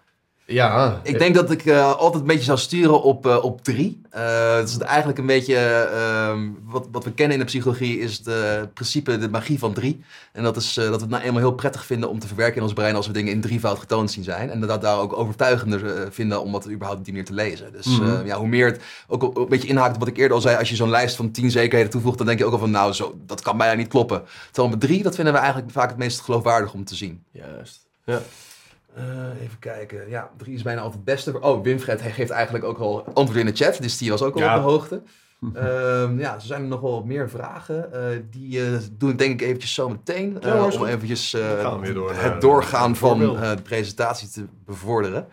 Ja. Ik denk dat ik eh, altijd een beetje zou sturen op, eh, op drie. Eh dat is eigenlijk een beetje ehm, wat, wat we kennen in de psychologie is het principe de magie van drie. En dat is dat we het nou eenmaal heel prettig vinden om te verwerken in ons brein als we dingen in drievoud getoond zien zijn. En dat daar ook overtuigender vinden om dat überhaupt op die manier te lezen. Dus Mhm. eh, ja, hoe meer het ook een beetje inhaakt op wat ik eerder al zei. Als je zo'n lijst van tien zekerheden toevoegt, dan denk je ook al van nou, zo, dat kan bijna niet kloppen. Terwijl met drie, dat vinden we eigenlijk vaak het meest geloofwaardig om te zien. Juist. Ja. Eh, even kijken. Ja, drie is bijna altijd het beste. Oh, Winfred hij geeft eigenlijk ook al antwoord in de chat. Dus die was ook al Ja. op de hoogte. Ehm, ja, er zijn er nog wel meer vragen. Eh, die eh, doe ik denk ik eventjes zo meteen. Ja, om eventjes door het doorgaan van de presentatie te bevorderen.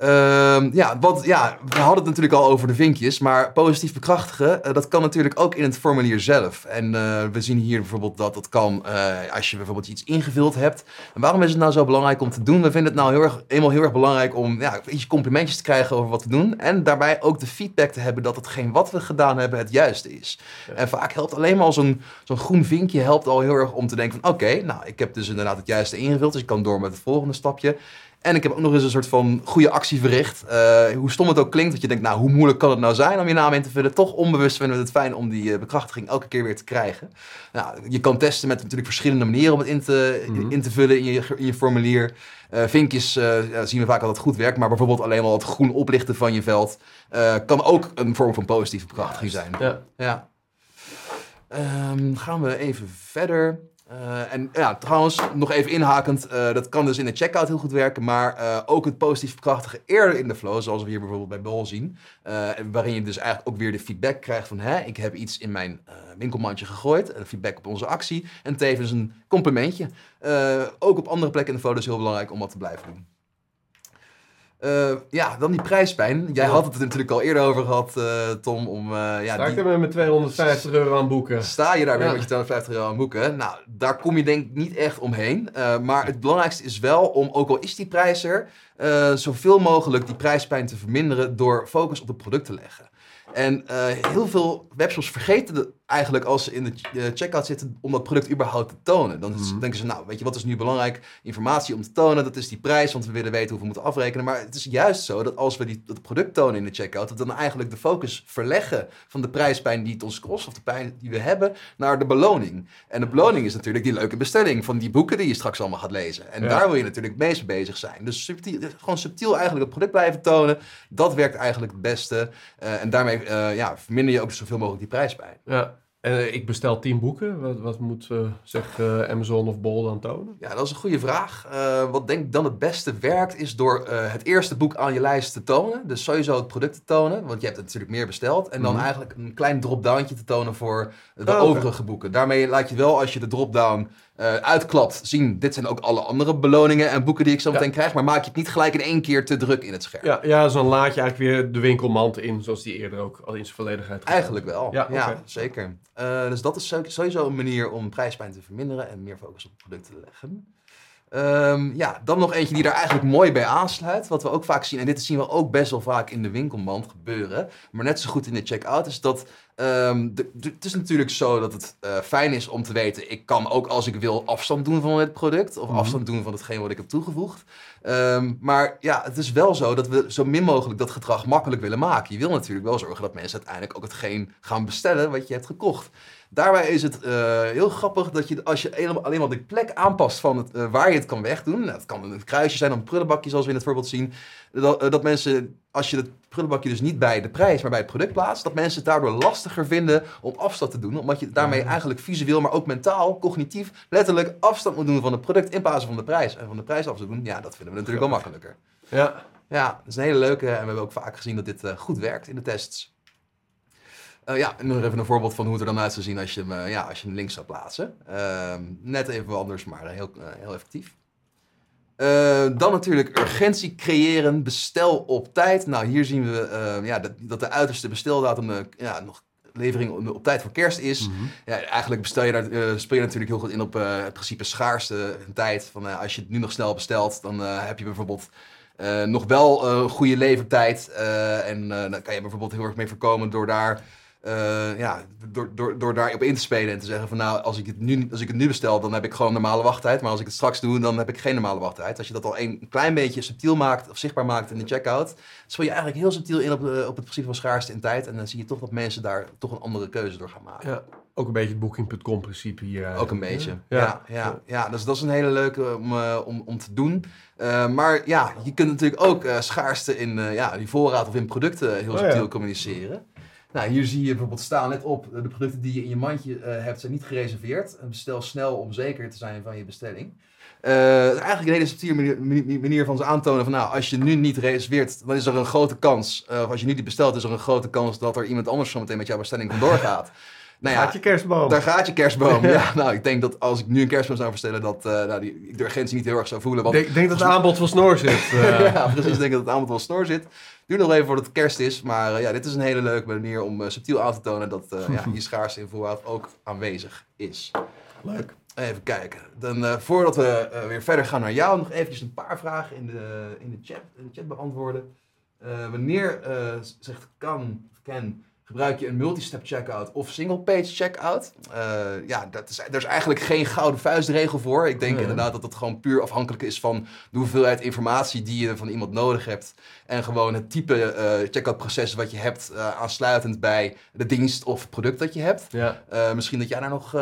Ehm, ja, want, ja, we hadden het natuurlijk al over de vinkjes, maar positief bekrachtigen, eh, dat kan natuurlijk ook in het formulier zelf. En eh, we zien hier bijvoorbeeld dat dat kan eh, als je bijvoorbeeld iets ingevuld hebt. En waarom is het nou zo belangrijk om te doen? We vinden het nou heel erg, eenmaal heel erg belangrijk om ja, iets complimentjes te krijgen over wat we doen. En daarbij ook de feedback te hebben dat hetgeen wat we gedaan hebben het juiste is. Ja. En vaak helpt alleen maar zo'n zo'n groen vinkje helpt al heel erg om te denken van oké, nou ik heb dus inderdaad het juiste ingevuld, dus ik kan door met het volgende stapje. En ik heb ook nog eens een soort van goede actie verricht. Eh, hoe stom het ook klinkt, dat je denkt, nou, hoe moeilijk kan het nou zijn om je naam in te vullen? Toch onbewust vinden we het fijn om die eh, bekrachtiging elke keer weer te krijgen. Nou, je kan testen met natuurlijk verschillende manieren om het in te, Mhm. in te vullen in je, in je formulier. Eh, vinkjes ja, zien we vaak dat het goed werkt, maar bijvoorbeeld alleen al het groen oplichten van je veld kan ook een vorm van positieve bekrachtiging zijn. Ja. Ja. Ehm, gaan we even verder. Eh, en ja, trouwens, nog even inhakend, eh, dat kan dus in de checkout heel goed werken, maar eh, ook het positief bekrachtigen eerder in de flow, zoals we hier bijvoorbeeld bij Bol zien, en waarin je dus eigenlijk ook weer de feedback krijgt van, hè, ik heb iets in mijn winkelmandje gegooid, en feedback op onze actie, en tevens een complimentje. Ook op andere plekken in de flow is heel belangrijk om dat te blijven doen. Eh, ja, dan die prijspijn. Jij Ja. had het er natuurlijk al eerder over gehad, eh, Tom, om eh, ja, Sta ik die- er met mijn 250 euro aan boeken? Sta je daar weer Ja. met je 250 euro aan boeken? Nou, daar kom je denk ik niet echt omheen. Maar het belangrijkste is wel om, ook al is die prijs er, zoveel mogelijk die prijspijn te verminderen door focus op het product te leggen. En heel veel webshops vergeten de- eigenlijk als ze in de eh, checkout zitten om dat product überhaupt te tonen. Dan Mhm. denken ze, nou, weet je wat is nu belangrijk? Informatie om te tonen, dat is die prijs, want we willen weten hoeveel we moeten afrekenen. Maar het is juist zo dat als we die, dat product tonen in de checkout, dat we dan eigenlijk de focus verleggen van de prijspijn die het ons kost, of de pijn die we hebben, naar de beloning. En de beloning is natuurlijk die leuke bestelling van die boeken die je straks allemaal gaat lezen. En Ja. daar wil je natuurlijk het meest mee bezig zijn. Dus subtiel, gewoon subtiel eigenlijk het product blijven tonen, dat werkt eigenlijk het beste. Eh, en daarmee eh, ja, verminder je ook zoveel mogelijk die prijspijn. Ja. En ik bestel tien boeken. Wat, wat moet uh, zeg uh, Amazon of Bol dan tonen? Ja, dat is een goede vraag. Wat denk ik dan het beste werkt, is door het eerste boek aan je lijst te tonen. Dus sowieso het product te tonen, want je hebt het natuurlijk meer besteld. En dan mm. eigenlijk een klein drop-downtje te tonen voor de oh, overige boeken. Daarmee laat je wel, als je de drop-down uh, uitklapt, zien, dit zijn ook alle andere beloningen en boeken die ik zo meteen krijg. Maar maak je het niet gelijk in één keer te druk in het scherm. Ja, ja dus dan laat je eigenlijk weer de winkelmand in, zoals die eerder ook al in zijn volledigheid Eigenlijk wel, ja, ja zeker. Uh, dus dat is sowieso een manier om prijspijn te verminderen en meer focus op het product te leggen. Um, ja, dan nog eentje die daar eigenlijk mooi bij aansluit. Wat we ook vaak zien, en dit zien we ook best wel vaak in de winkelmand gebeuren, maar net zo goed in de checkout, is dat um, het is natuurlijk zo dat het uh, fijn is om te weten, ik kan ook als ik wil afstand doen van het product, of mm -hmm. afstand doen van hetgeen wat ik heb toegevoegd. Um, maar ja, het is wel zo dat we zo min mogelijk dat gedrag makkelijk willen maken. Je wil natuurlijk wel zorgen dat mensen uiteindelijk ook hetgeen gaan bestellen wat je hebt gekocht. Daarbij is het uh, heel grappig dat je als je alleen maar de plek aanpast van het, uh, waar je het kan wegdoen. Nou, het kan een kruisje zijn of een prullenbakje zoals we in het voorbeeld zien. Dat, uh, dat mensen, als je het prullenbakje dus niet bij de prijs, maar bij het product plaatst, dat mensen het daardoor lastiger vinden om afstand te doen. Omdat je daarmee eigenlijk visueel, maar ook mentaal, cognitief, letterlijk afstand moet doen van het product in plaats van de prijs. En van de prijs af te doen, ja, dat vinden we natuurlijk wel makkelijker. Ja. Ja, dat is een hele leuke en we hebben ook vaak gezien dat dit goed werkt in de tests. Uh, ja, en nog even een voorbeeld van hoe het er dan uit zou zien als je hem, uh, ja, als je hem links zou plaatsen. Uh, net even anders, maar heel, eh, heel effectief. dan natuurlijk urgentie creëren, bestel op tijd. Nou, hier zien we ja, dat, dat, de uiterste besteldatum ja, nog levering op tijd voor kerst is. Mm -hmm. ja, eigenlijk bestel je daar, speel je natuurlijk heel goed in op het principe schaarste tijd. Van, als je het nu nog snel bestelt, dan heb je bijvoorbeeld... nog wel een goede levertijd. en dan kan je bijvoorbeeld heel erg mee voorkomen door daar uh, ja, door, door, door daarop in te spelen en te zeggen van nou, als ik, het nu, als ik het nu bestel, dan heb ik gewoon normale wachttijd. Maar als ik het straks doe, dan heb ik geen normale wachttijd. Als je dat al een klein beetje subtiel maakt of zichtbaar maakt in de checkout, speel je eigenlijk heel subtiel in op, op het principe van schaarste in tijd. En dan zie je toch dat mensen daar toch een andere keuze door gaan maken. Ja. Ook een beetje het booking.com principe hier. Ook een beetje. Ja, ja, ja, ja. dus dat is een hele leuke om, uh, om, om te doen. Maar ja, je kunt natuurlijk ook schaarste in ja, die voorraad of in producten heel subtiel oh, ja. communiceren. Nou, hier zie je bijvoorbeeld staan, let op, de producten die je in je mandje uh, hebt zijn niet gereserveerd. Bestel snel om zeker te zijn van je bestelling. Uh, eigenlijk een hele subtiele manier, van ze aantonen van nou, als je nu niet reserveert, dan is er een grote kans, uh, of als je nu niet bestelt, is er een grote kans dat er iemand anders zometeen met jouw bestelling vandoor gaat. Nou ja, gaat je kerstboom. Daar gaat je kerstboom. ja. nou, ik denk dat als ik nu een kerstboom zou verstellen, dat uh, nou, die, ik de urgentie niet heel erg zou voelen. Ik denk, denk, dat het aanbod van snor zit. ja, precies. Ik denk dat het aanbod van snor zit. Duur nog even voordat het kerst is. Maar uh, ja, dit is een hele leuke manier om subtiel aan te tonen dat ja, je schaarste in voorraad ook aanwezig is. Leuk. Even kijken. Dan, voordat we weer verder gaan naar jou, nog eventjes een paar vragen in de, in de, chat, in de chat beantwoorden. wanneer zegt kan, of can Gebruik je een multi-step checkout of single-page checkout? Uh, ja, dat is, er is eigenlijk geen gouden vuistregel voor. Ik denk inderdaad dat het gewoon puur afhankelijk is van de hoeveelheid informatie die je van iemand nodig hebt. En gewoon het type uh, checkout proces wat je hebt uh, aansluitend bij de dienst of product dat je hebt. Ja. misschien dat jij daar nog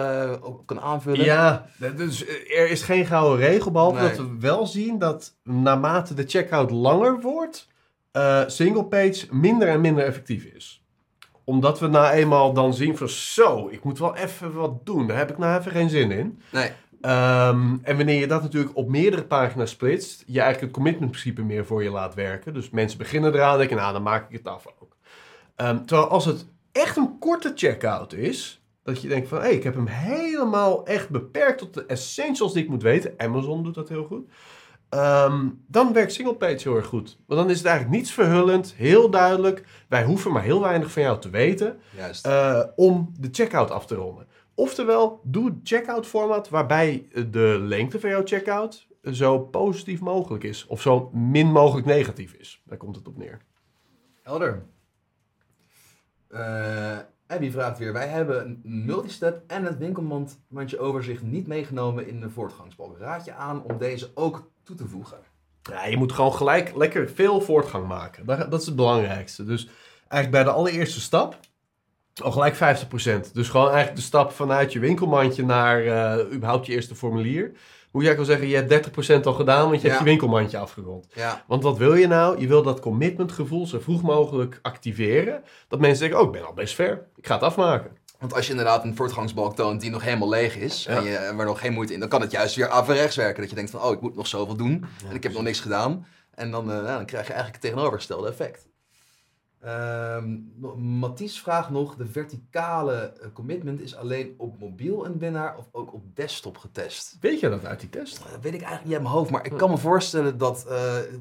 op kan aanvullen. Ja, dus er is geen gouden regel, behalve nee. dat we wel zien dat naarmate de checkout langer wordt, single-page minder en minder effectief is omdat we nou eenmaal dan zien van zo, ik moet wel even wat doen. Daar heb ik nou even geen zin in. Nee. Um, en wanneer je dat natuurlijk op meerdere pagina's splitst, je eigenlijk het commitment principe meer voor je laat werken. Dus mensen beginnen eraan en denken, nou dan maak ik het af ook. Um, terwijl als het echt een korte checkout is, dat je denkt van hé, hey, ik heb hem helemaal echt beperkt tot de essentials die ik moet weten. Amazon doet dat heel goed. Um, dan werkt singlepage heel erg goed. Want dan is het eigenlijk niets verhullend, heel duidelijk. Wij hoeven maar heel weinig van jou te weten uh, om de checkout af te ronden. Oftewel, doe het checkout format waarbij de lengte van jouw checkout zo positief mogelijk is. Of zo min mogelijk negatief is. Daar komt het op neer. Helder. Uh, Abby vraagt weer, wij hebben een multistep en het winkelmandje overzicht niet meegenomen in de voortgangsbalk. Raad je aan om deze ook toe te voegen? Ja, je moet gewoon gelijk lekker veel voortgang maken. Dat is het belangrijkste. Dus eigenlijk bij de allereerste stap al gelijk 50%. Dus gewoon eigenlijk de stap vanuit je winkelmandje naar uh, überhaupt je eerste formulier. Je eigenlijk wel zeggen, je hebt 30% al gedaan, want je hebt je winkelmandje afgerond. Ja. Want wat wil je nou? Je wil dat commitmentgevoel zo vroeg mogelijk activeren. Dat mensen denken, oh, ik ben al best ver. Ik ga het afmaken. Want als je inderdaad een voortgangsbalk toont die nog helemaal leeg is Ja. en je en er nog geen moeite in, dan kan het juist weer averechts werken. Dat je denkt van, oh, ik moet nog zoveel doen en ik heb nog niks gedaan. En dan, eh, ja, dan krijg je eigenlijk het tegenovergestelde effect. Ehm Mathies vraagt nog, de verticale eh, commitment is alleen op mobiel een winnaar of ook op desktop getest? Weet je dat uit die test? Dat weet ik eigenlijk niet uit mijn hoofd, maar ik kan me voorstellen dat eh,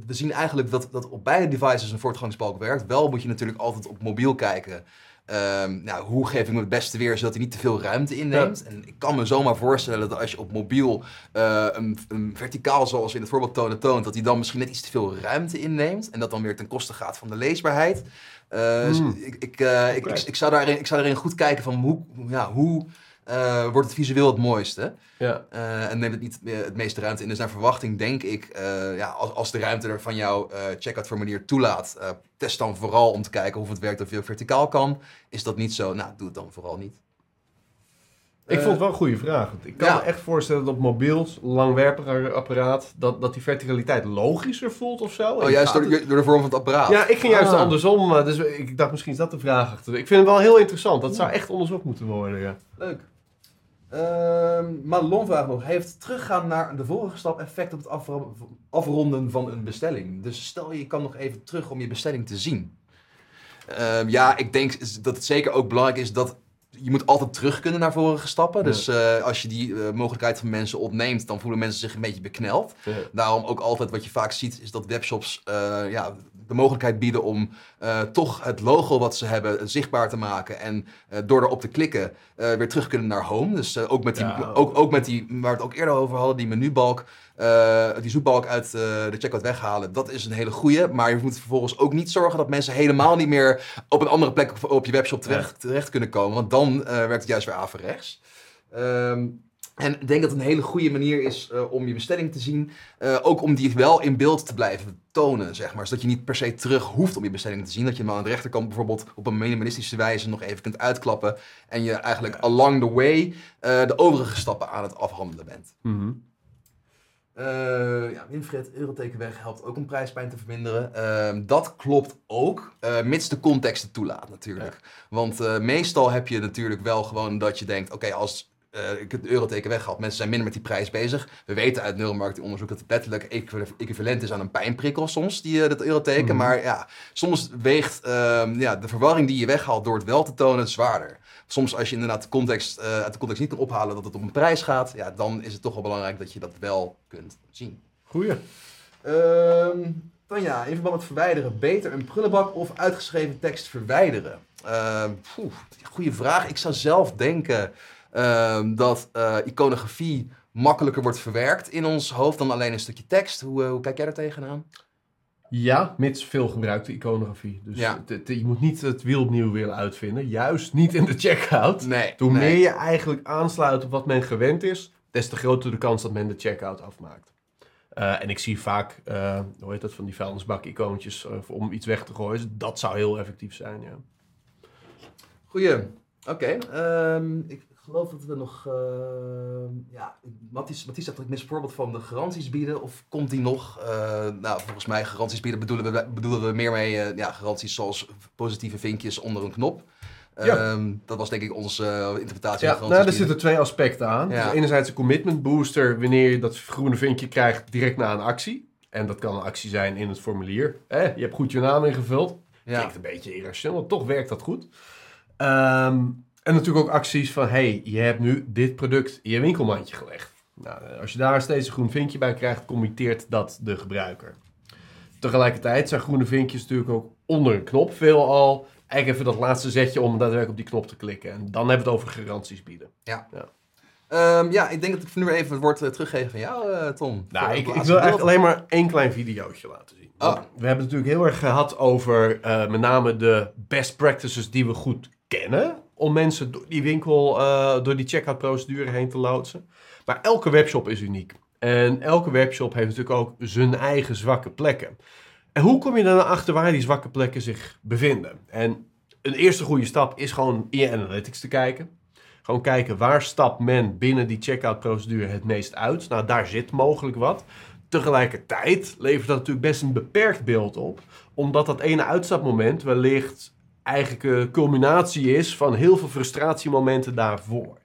we zien eigenlijk dat, dat op beide devices een voortgangsbalk werkt. Wel moet je natuurlijk altijd op mobiel kijken. Ehm, nou, hoe geef ik me het beste weer zodat hij niet te veel ruimte inneemt? En ik kan me zomaar voorstellen dat als je op mobiel eh, een, een verticaal, zoals we in het voorbeeld tonen, toont, dat hij dan misschien net iets te veel ruimte inneemt. En dat dan weer ten koste gaat van de leesbaarheid. Eh, dus Hmm. ik, ik, eh, ik, ik, ik zou daarin, ik zou daarin goed kijken van hoe, ja, hoe eh, wordt het visueel het mooiste. Ja. Eh, en neemt het niet het meeste ruimte in. Dus naar verwachting denk ik, eh, ja, als, als de ruimte er van jouw eh checkout formulier toelaat, eh, test dan vooral om te kijken of het werkt of je ook verticaal kan. Is dat niet zo? Nou, doe het dan vooral niet. Ik vond het wel een goede vraag. Want Ik kan ja. me echt voorstellen dat op mobiel, langwerpig apparaat, dat, dat die verticaliteit logischer voelt of zo. Oh, juist door, het- de- door de vorm van het apparaat. Ja, ik ging juist Ah. andersom. Dus ik dacht misschien is dat de vraag achter. Ik vind het wel heel interessant. Dat zou echt onderzocht moeten worden. Ja. Leuk. Ehm Madelon vraagt nog, heeft teruggaan naar de vorige stap effect op het afro- afronden van een bestelling? Dus stel je kan nog even terug om je bestelling te zien. Ehm, ja, ik denk dat het zeker ook belangrijk is dat je moet altijd terug kunnen naar vorige stappen. Ja. Dus eh, als je die eh, mogelijkheid van mensen opneemt, dan voelen mensen zich een beetje bekneld. Ja. Daarom ook altijd wat je vaak ziet, is dat webshops eh, ja, de mogelijkheid bieden om eh, toch het logo wat ze hebben zichtbaar te maken. En eh, door erop te klikken eh, weer terug kunnen naar home. Dus ook, met die, Ja. ook, ook met die, waar we het ook eerder over hadden, die menubalk. die zoekbalk uit de checkout weghalen, dat is een hele goeie. Maar je moet vervolgens ook niet zorgen dat mensen helemaal niet meer op een andere plek op, op je webshop terecht, terecht kunnen komen. Want dan werkt het juist weer averechts. Ehm en ik denk dat het een hele goede manier is eh, om je bestelling te zien. Eh, ook om die wel in beeld te blijven tonen, zeg maar. Zodat je niet per se terug hoeft om je bestelling te zien. Dat je hem aan de rechterkant bijvoorbeeld op een minimalistische wijze nog even kunt uitklappen. En je eigenlijk along the way eh, de overige stappen aan het afhandelen bent. Mhm. Eh, ja, Winfred, Euroteken weg helpt ook om prijspijn te verminderen. Ehm, dat klopt ook, mits de context het toelaat natuurlijk. Want meestal heb je natuurlijk wel gewoon dat je denkt, oké, als eh, ik het euroteken weghaal, mensen zijn minder met die prijs bezig. We weten uit neuromarketingonderzoek dat het letterlijk equi- equivalent is aan een pijnprikkel soms, die, eh, dat euroteken. Mhm. Maar ja, soms weegt ehm, ja, de verwarring die je weghaalt door het wel te tonen zwaarder. Soms als je inderdaad de context, eh, uit de context niet kan ophalen dat het om een prijs gaat, ja, dan is het toch wel belangrijk dat je dat wel kunt zien. Goeie. Ehm Tanja, in verband met verwijderen, beter een prullenbak of uitgeschreven tekst verwijderen? Ehm poeh, goeie vraag. Ik zou zelf denken ehm, dat eh, iconografie makkelijker wordt verwerkt in ons hoofd dan alleen een stukje tekst. Hoe, eh, hoe kijk jij daar tegenaan? Ja, mits veel gebruikte iconografie. Dus Ja. het- het- je moet niet het wiel opnieuw willen uitvinden. Juist niet in de checkout. Nee. Hoe nee. meer je eigenlijk aansluit op wat men gewend is, des te groter de kans dat men de checkout afmaakt. Eh, en ik zie vaak, eh, hoe heet dat, van die vuilnisbak-icoontjes om iets weg te gooien. Dus dat zou heel effectief zijn, ja. Goeie. Oké. ehm, ik geloof dat we nog... ehm, ja, Mathies zegt dat ik mis voorbeeld van de garanties bieden. Of komt die nog? Eh, nou, volgens mij garanties bieden bedoelen we, bedoelen we meer mee eh, ja, garanties zoals positieve vinkjes onder een knop. Ja. Ehm, dat was denk ik onze eh, interpretatie Ja, van nou, er garanties zitten twee aspecten aan. Ja. Dus enerzijds een commitment booster, wanneer je dat groene vinkje krijgt direct na een actie. En dat kan een actie zijn in het formulier. Eh, je hebt goed je naam ingevuld. Ja. Klinkt een beetje irrationeel, maar toch werkt dat goed. Ehm, en natuurlijk ook acties van, hey, je hebt nu dit product in je winkelmandje gelegd. Nou, eh, als je daar steeds een groen vinkje bij krijgt, committeert dat de gebruiker. Tegelijkertijd zijn groene vinkjes natuurlijk ook onder een knop veelal. Eigenlijk even dat laatste zetje om daadwerkelijk op die knop te klikken. En dan hebben we het over garanties bieden. Ehm, ja, ik denk dat ik voor nu even het woord eh, teruggeef van jou, eh, Tom. Nou, ik, ik wil eigenlijk beeld. alleen maar één klein videootje laten zien. Oh. We hebben het natuurlijk heel erg gehad over met name de best practices die we goed kennen. Om mensen door die winkel, eh, door die checkout procedure heen te loodsen. Maar elke webshop is uniek. En elke webshop heeft natuurlijk ook zijn eigen zwakke plekken. En hoe kom je dan achter waar die zwakke plekken zich bevinden? En een eerste goede stap is gewoon in je analytics te kijken. Gewoon kijken waar stapt men binnen die checkout procedure het meest uit. Nou, daar zit mogelijk wat. Tegelijkertijd levert dat natuurlijk best een beperkt beeld op. Omdat dat ene uitstapmoment wellicht eigenlijk een culminatie is van heel veel frustratiemomenten daarvoor.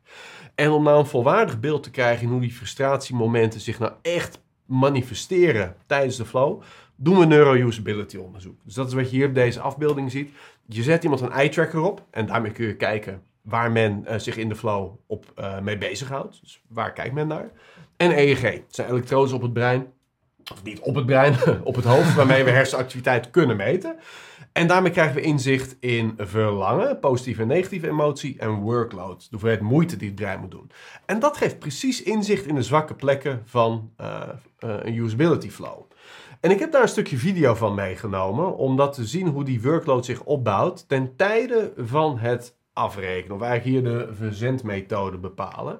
En om nou een volwaardig beeld te krijgen in hoe die frustratiemomenten zich nou echt manifesteren tijdens de flow, doen we neuro-usability onderzoek. Dus dat is wat je hier op deze afbeelding ziet. Je zet iemand een eye tracker op en daarmee kun je kijken waar men uh, zich in de flow op uh, mee bezighoudt. Dus waar kijkt men naar? En EEG. Het zijn elektrodes op het brein. Of niet op het brein, op het hoofd, waarmee we hersenactiviteit kunnen meten. En daarmee krijgen we inzicht in verlangen, positieve en negatieve emotie en workload. De hoeveelheid moeite die het brein moet doen. En dat geeft precies inzicht in de zwakke plekken van uh, een usability flow. En ik heb daar een stukje video van meegenomen om dat te zien hoe die workload zich opbouwt ten tijde van het afrekenen. Of eigenlijk hier de verzendmethode bepalen.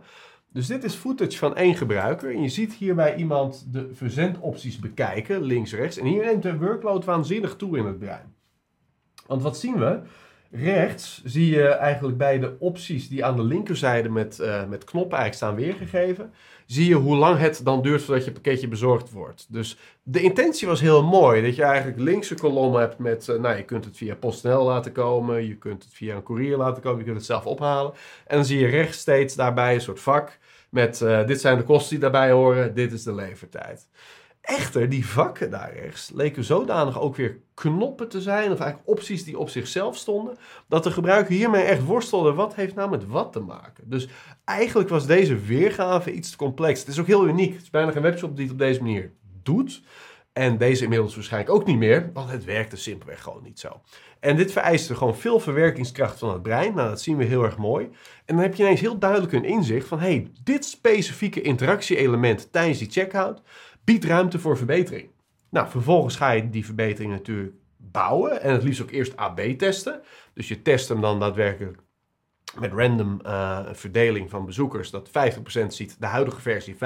Dus dit is footage van één gebruiker. En je ziet hierbij iemand de verzendopties bekijken, links, rechts. En hier neemt de workload waanzinnig toe in het brein. Want wat zien we? Rechts zie je eigenlijk bij de opties die aan de linkerzijde met, uh, met knoppen eigenlijk staan weergegeven, zie je hoe lang het dan duurt voordat je pakketje bezorgd wordt. Dus de intentie was heel mooi, dat je eigenlijk linkse kolom hebt met, uh, nou je kunt het via PostNL laten komen, je kunt het via een courier laten komen, je kunt het zelf ophalen. En dan zie je rechts steeds daarbij een soort vak met, uh, dit zijn de kosten die daarbij horen, dit is de levertijd. Echter, die vakken daar rechts leken zodanig ook weer knoppen te zijn, of eigenlijk opties die op zichzelf stonden, dat de gebruiker hiermee echt worstelde. Wat heeft nou met wat te maken? Dus eigenlijk was deze weergave iets te complex. Het is ook heel uniek. Het is bijna geen webshop die het op deze manier doet. En deze inmiddels waarschijnlijk ook niet meer, want het werkte simpelweg gewoon niet zo. En dit vereiste gewoon veel verwerkingskracht van het brein. Nou, dat zien we heel erg mooi. En dan heb je ineens heel duidelijk een inzicht van, hey, dit specifieke interactie-element tijdens die checkout biedt ruimte voor verbetering. Nou, vervolgens ga je die verbetering natuurlijk bouwen en het liefst ook eerst AB testen. Dus je test hem dan daadwerkelijk met random uh, verdeling van bezoekers, dat 50% ziet de huidige versie, 50%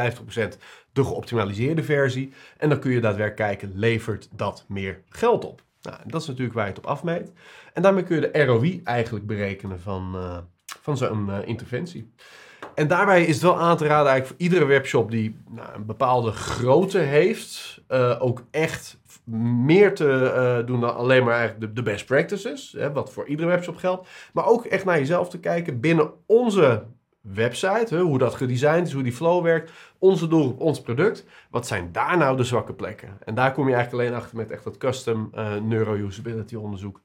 de geoptimaliseerde versie. En dan kun je daadwerkelijk kijken, levert dat meer geld op? Nou, dat is natuurlijk waar je het op afmeet. En daarmee kun je de ROI eigenlijk berekenen van, uh, van zo'n uh, interventie. En daarbij is het wel aan te raden eigenlijk voor iedere webshop die nou, een bepaalde grootte heeft, uh, ook echt meer te uh, doen dan alleen maar eigenlijk de, de best practices, hè, wat voor iedere webshop geldt. Maar ook echt naar jezelf te kijken binnen onze website, hè, hoe dat gedesigned is, hoe die flow werkt, onze doelgroep, ons product. Wat zijn daar nou de zwakke plekken? En daar kom je eigenlijk alleen achter met echt dat custom uh, neuro-usability onderzoek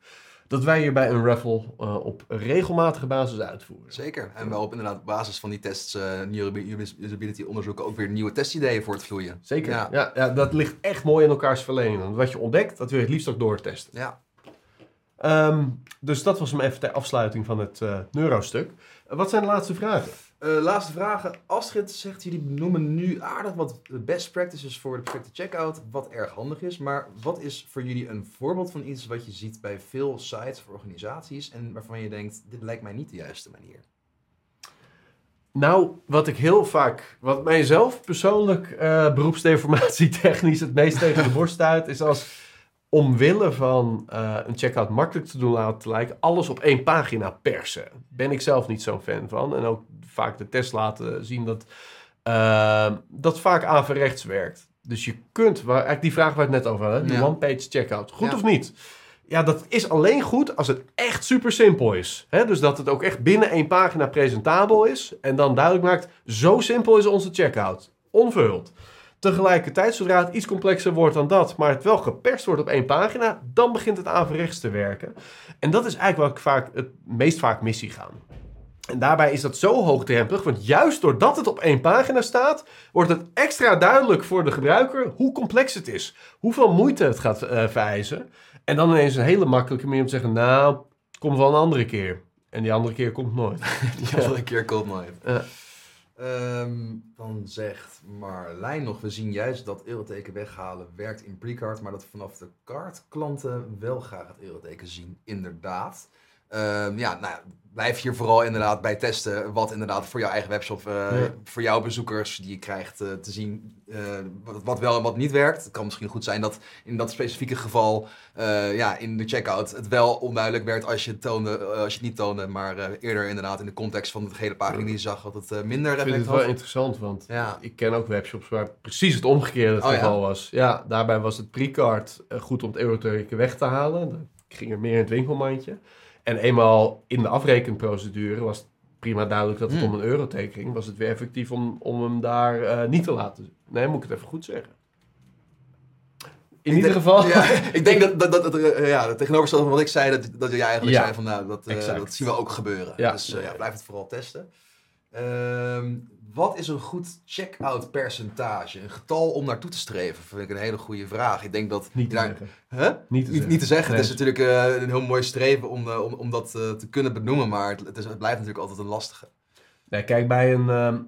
dat wij hier bij een raffle uh, op regelmatige basis uitvoeren. Zeker. En wel op inderdaad basis van die tests, uh, usability onderzoeken, ook weer nieuwe testideeën voor het vloeien. Zeker. Ja. Ja, ja, dat ligt echt mooi in elkaars verlenging. Wat je ontdekt, dat wil je het liefst ook doortesten. Ja. Um, dus dat was hem even ter afsluiting van het uh, neurostuk. wat zijn de laatste vragen? Uh, laatste vragen. Astrid zegt, jullie noemen nu aardig wat best practices voor de perfecte checkout, wat erg handig is. Maar wat is voor jullie een voorbeeld van iets wat je ziet bij veel sites of organisaties en waarvan je denkt, dit lijkt mij niet de juiste manier? Nou, wat ik heel vaak, wat mijzelf persoonlijk uh, beroepsdeformatie technisch het meest tegen de borst stuit, is als omwille van uh, een checkout makkelijk te doen laten lijken, alles op één pagina persen. Ben ik zelf niet zo'n fan van. En ook vaak de test laten zien dat uh, dat vaak averechts werkt. Dus je kunt, waar, eigenlijk die vraag waar we het net over hadden, die ja. one-page checkout, goed ja. of niet? Ja, dat is alleen goed als het echt super simpel is. Dus dat het ook echt binnen één pagina presentabel is. En dan duidelijk maakt, zo simpel is onze checkout. Onverhuld. Tegelijkertijd, zodra het iets complexer wordt dan dat, maar het wel geperst wordt op één pagina, dan begint het averechts te werken. En dat is eigenlijk waar ik vaak het meest vaak missie gaan. En daarbij is dat zo hoogdrempelig, want juist doordat het op één pagina staat, wordt het extra duidelijk voor de gebruiker hoe complex het is. Hoeveel moeite het gaat uh, vereisen. En dan ineens een hele makkelijke manier om te zeggen, nou, komt wel een andere keer. En die andere keer komt nooit. die andere keer komt nooit. Uh. Um, dan zegt Marlijn nog, we zien juist dat euroteken weghalen werkt in precard, maar dat vanaf de card klanten wel graag het euroteken zien. Inderdaad. Um, ja, nou, blijf hier vooral inderdaad bij testen wat inderdaad voor jouw eigen webshop, uh, ja. voor jouw bezoekers die je krijgt uh, te zien uh, wat, wat, wel en wat niet werkt. Het kan misschien goed zijn dat in dat specifieke geval ja, in de checkout het wel onduidelijk werd als je het, toonde, als je het niet toonde, maar eerder inderdaad in de context van de gehele pagina die je zag dat het minder effect had. Ik vind het wel interessant, want ja. ik ken ook webshops waar precies het omgekeerde het oh, geval ja? was. Ja, daarbij was het pre-card goed om het euroteken weg te halen. Ik ging er meer in het winkelmandje. En eenmaal in de afrekenprocedure was het prima duidelijk dat het Hmm. om een euroteken ging. Was het weer effectief om, om hem daar eh, niet te laten. Nee, moet ik het even goed zeggen. In Ik ieder denk- geval. Ja, ik denk dat, dat, dat, dat eh, ja, het tegenovergestelde van wat ik zei, dat, dat jij eigenlijk Ja, zei van nou, dat, eh, dat zien we ook gebeuren. Ja. Dus ja, blijf het vooral testen. Ehm, wat is een goed check-out percentage? Een getal om naartoe te streven, vind ik een hele goede vraag. Ik denk dat... Niet te zeggen. Huh? Niet te Niet, niet te zeggen. Nee. Het is natuurlijk eh, een heel mooi streven om, eh, om, om dat eh, te kunnen benoemen, maar het, het, is, het blijft natuurlijk altijd een lastige. Nee, kijk, bij een, ehm,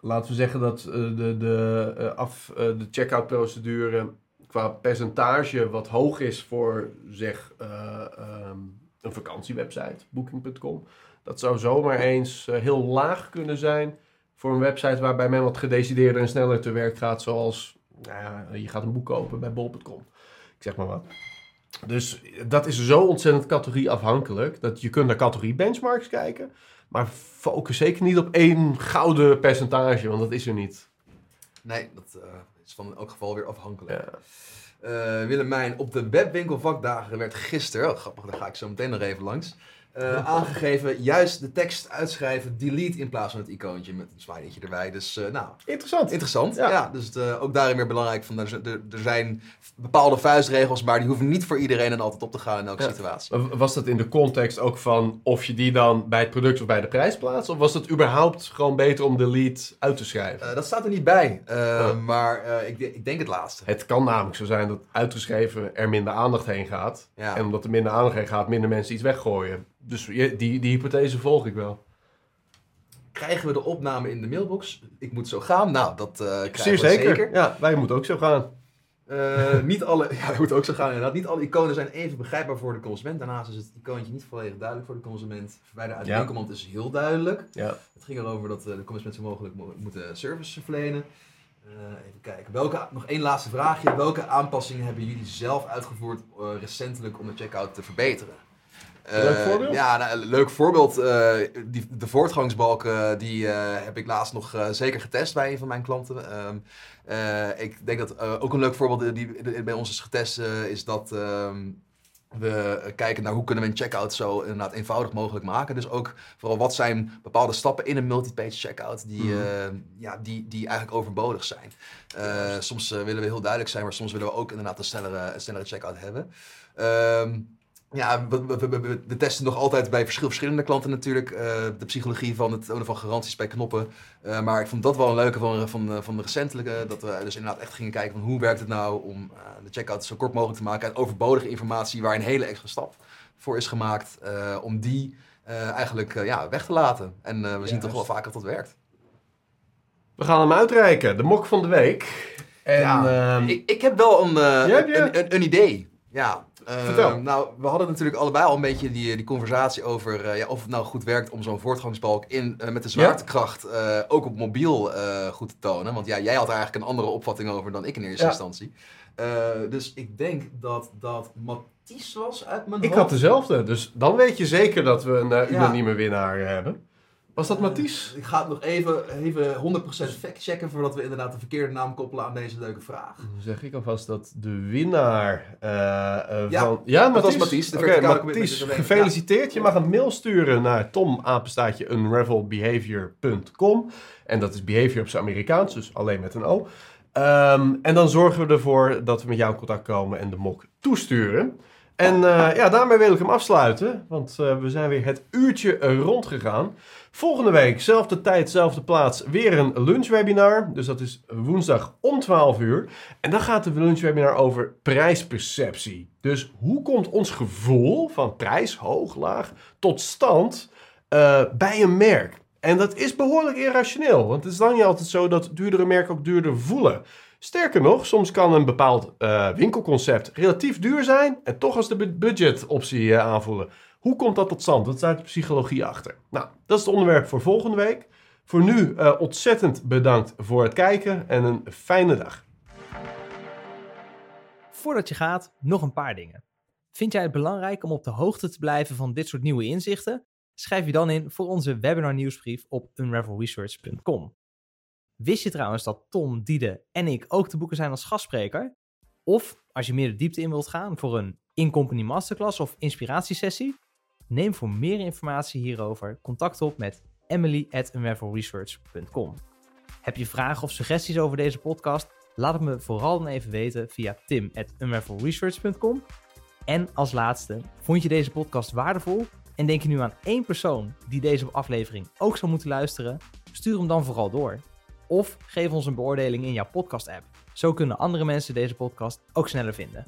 laten we zeggen dat de, de, af, de checkout procedure qua percentage wat hoog is voor, zeg, eh, ehm, een vakantiewebsite, booking.com. Dat zou zomaar eens eh, heel laag kunnen zijn voor een website waarbij men wat gedecideerder en sneller te werk gaat, zoals, nou ja, je gaat een boek kopen bij bol.com. Ik zeg maar wat. Dus dat is zo ontzettend categorieafhankelijk dat je kunt naar categorie benchmarks kijken. Maar focus zeker niet op één gouden percentage, want dat is er niet. Nee, dat eh, is van in elk geval weer afhankelijk. Ja. Eh, Willemijn, op de webwinkelvakdagen werd gisteren, oh, grappig, daar ga ik zo meteen nog even langs, eh, aangegeven juist de tekst uitschrijven, delete in plaats van het icoontje met een smileytje erbij. Dus eh, nou, Interessant. interessant. Ja. Ja. dus eh, ook daarin weer belangrijk, van, er, zijn bepaalde vuistregels, maar die hoeven niet voor iedereen en altijd op te gaan in elke Ja. situatie. Was dat in de context ook van of je die dan bij het product of bij de prijs plaatst? Of was het überhaupt gewoon beter om delete uit te schrijven? Dat staat er niet bij, maar ik, ik denk het laatste. het kan namelijk zo zijn dat uitgeschreven er minder aandacht heen gaat. Ja. En omdat er minder aandacht heen gaat, minder mensen iets weggooien. Dus je- die, die hypothese volg ik wel. Krijgen we de opname in de mailbox? Ik moet zo gaan. Nou, dat eh krijgen Zeer we zeker. Ja, wij moeten ook zo gaan. Eh, niet alle, ja, dat moet ook zo gaan inderdaad. Niet alle iconen zijn even begrijpbaar voor de consument. Daarnaast is het icoontje niet volledig duidelijk voor de consument. Verwijderen uit de Ja. winkelmand is heel duidelijk. Ja. Het ging erover dat eh, de consument zo mogelijk mo- moeten service verlenen. Eh, even kijken. Welke, nog één laatste vraagje. Welke aanpassingen hebben jullie zelf uitgevoerd eh, recentelijk om de checkout te verbeteren? Eh, Leuk voorbeeld? Ja, nou, een leuk voorbeeld. eh, die, de voortgangsbalk eh, die, eh, heb ik laatst nog eh, zeker getest bij een van mijn klanten. Ehm, eh, ik denk dat eh, ook een leuk voorbeeld eh, die bij ons is getest eh, is dat ehm, we kijken naar hoe kunnen we een checkout zo inderdaad eenvoudig mogelijk maken. Dus ook vooral wat zijn bepaalde stappen in een multi-page checkout die, Mhm. eh, ja, die, die eigenlijk overbodig zijn. Eh, soms eh, willen we heel duidelijk zijn, maar soms willen we ook inderdaad een snellere, een snellere checkout hebben. Ehm, ja, we, we, we- we- we testen nog altijd bij verschil, verschillende klanten natuurlijk eh, de psychologie van het tonen van garanties bij knoppen. Eh, maar ik vond dat wel een leuke van, van, van de recentelijke. Dat we dus inderdaad echt gingen kijken van hoe werkt het nou om eh, de checkout zo kort mogelijk te maken. En overbodige informatie waar een hele extra stap voor is gemaakt. eh, om die eh, eigenlijk ja, weg te laten. En eh, we zien toch wel vaak dat dat werkt. We gaan hem uitreiken. De mok van de week. En, Ja, ehm, ik, ik heb wel eh, een, een, een idee. Ja. Vertel. Nou, we hadden natuurlijk allebei al een beetje die, die conversatie over eh, ja, of het nou goed werkt om zo'n voortgangsbalk in, eh, met de zwaartekracht eh, ook op mobiel goed te tonen. Want ja, jij had er eigenlijk een andere opvatting over dan ik in eerste Ja. instantie. Dus ik denk dat dat Mathies was uit mijn ik hoofd. had dezelfde. Dus dan weet je zeker dat we een unanieme winnaar hebben. Was dat Mathies? Ik ga het nog even, even 100% factchecken voordat we inderdaad de verkeerde naam koppelen aan deze leuke vraag. Dan zeg ik alvast dat de winnaar eh, eh, Ja, van... Ja, dat was Mathies, Oké, Mathies, er gefeliciteerd. Je mag een mail sturen naar tomapenstaatje.unravelbehavior.com En dat is behavior op zijn Amerikaans, dus alleen met een O. Ehm, en dan zorgen we ervoor dat we met jou in contact komen en de mok toesturen. En eh, ja, daarmee wil ik hem afsluiten, want eh, we zijn weer het uurtje rondgegaan. Volgende week, zelfde tijd, zelfde plaats, weer een lunchwebinar. Dus dat is woensdag om 12 uur. En dan gaat de lunchwebinar over prijsperceptie. Dus hoe komt ons gevoel van prijs, hoog, laag, tot stand eh, bij een merk? En dat is behoorlijk irrationeel, want het is dan niet altijd zo dat duurdere merken ook duurder voelen. Sterker nog, soms kan een bepaald eh, winkelconcept relatief duur zijn en toch als de bu- budgetoptie eh, aanvoelen. Hoe komt dat tot stand? Wat staat de psychologie achter? Nou, dat is het onderwerp voor volgende week. Voor nu eh, ontzettend bedankt voor het kijken en een fijne dag. Voordat je gaat, nog een paar dingen. Vind jij het belangrijk om op de hoogte te blijven van dit soort nieuwe inzichten? Schrijf je dan in voor onze webinar nieuwsbrief op unravelresearch.com. Wist je trouwens dat Tom, Diede en ik ook te boeken zijn als gastspreker? Of als je meer de diepte in wilt gaan voor een in-company masterclass of inspiratiesessie? Neem voor meer informatie hierover contact op met emily@unravelresearch.com. Heb je vragen of suggesties over deze podcast? Laat het me vooral dan even weten via tim@unravelresearch.com. En als laatste, vond je deze podcast waardevol en denk je nu aan één persoon die deze aflevering ook zou moeten luisteren? Stuur hem dan vooral door. Of geef ons een beoordeling in jouw podcast-app. Zo kunnen andere mensen deze podcast ook sneller vinden.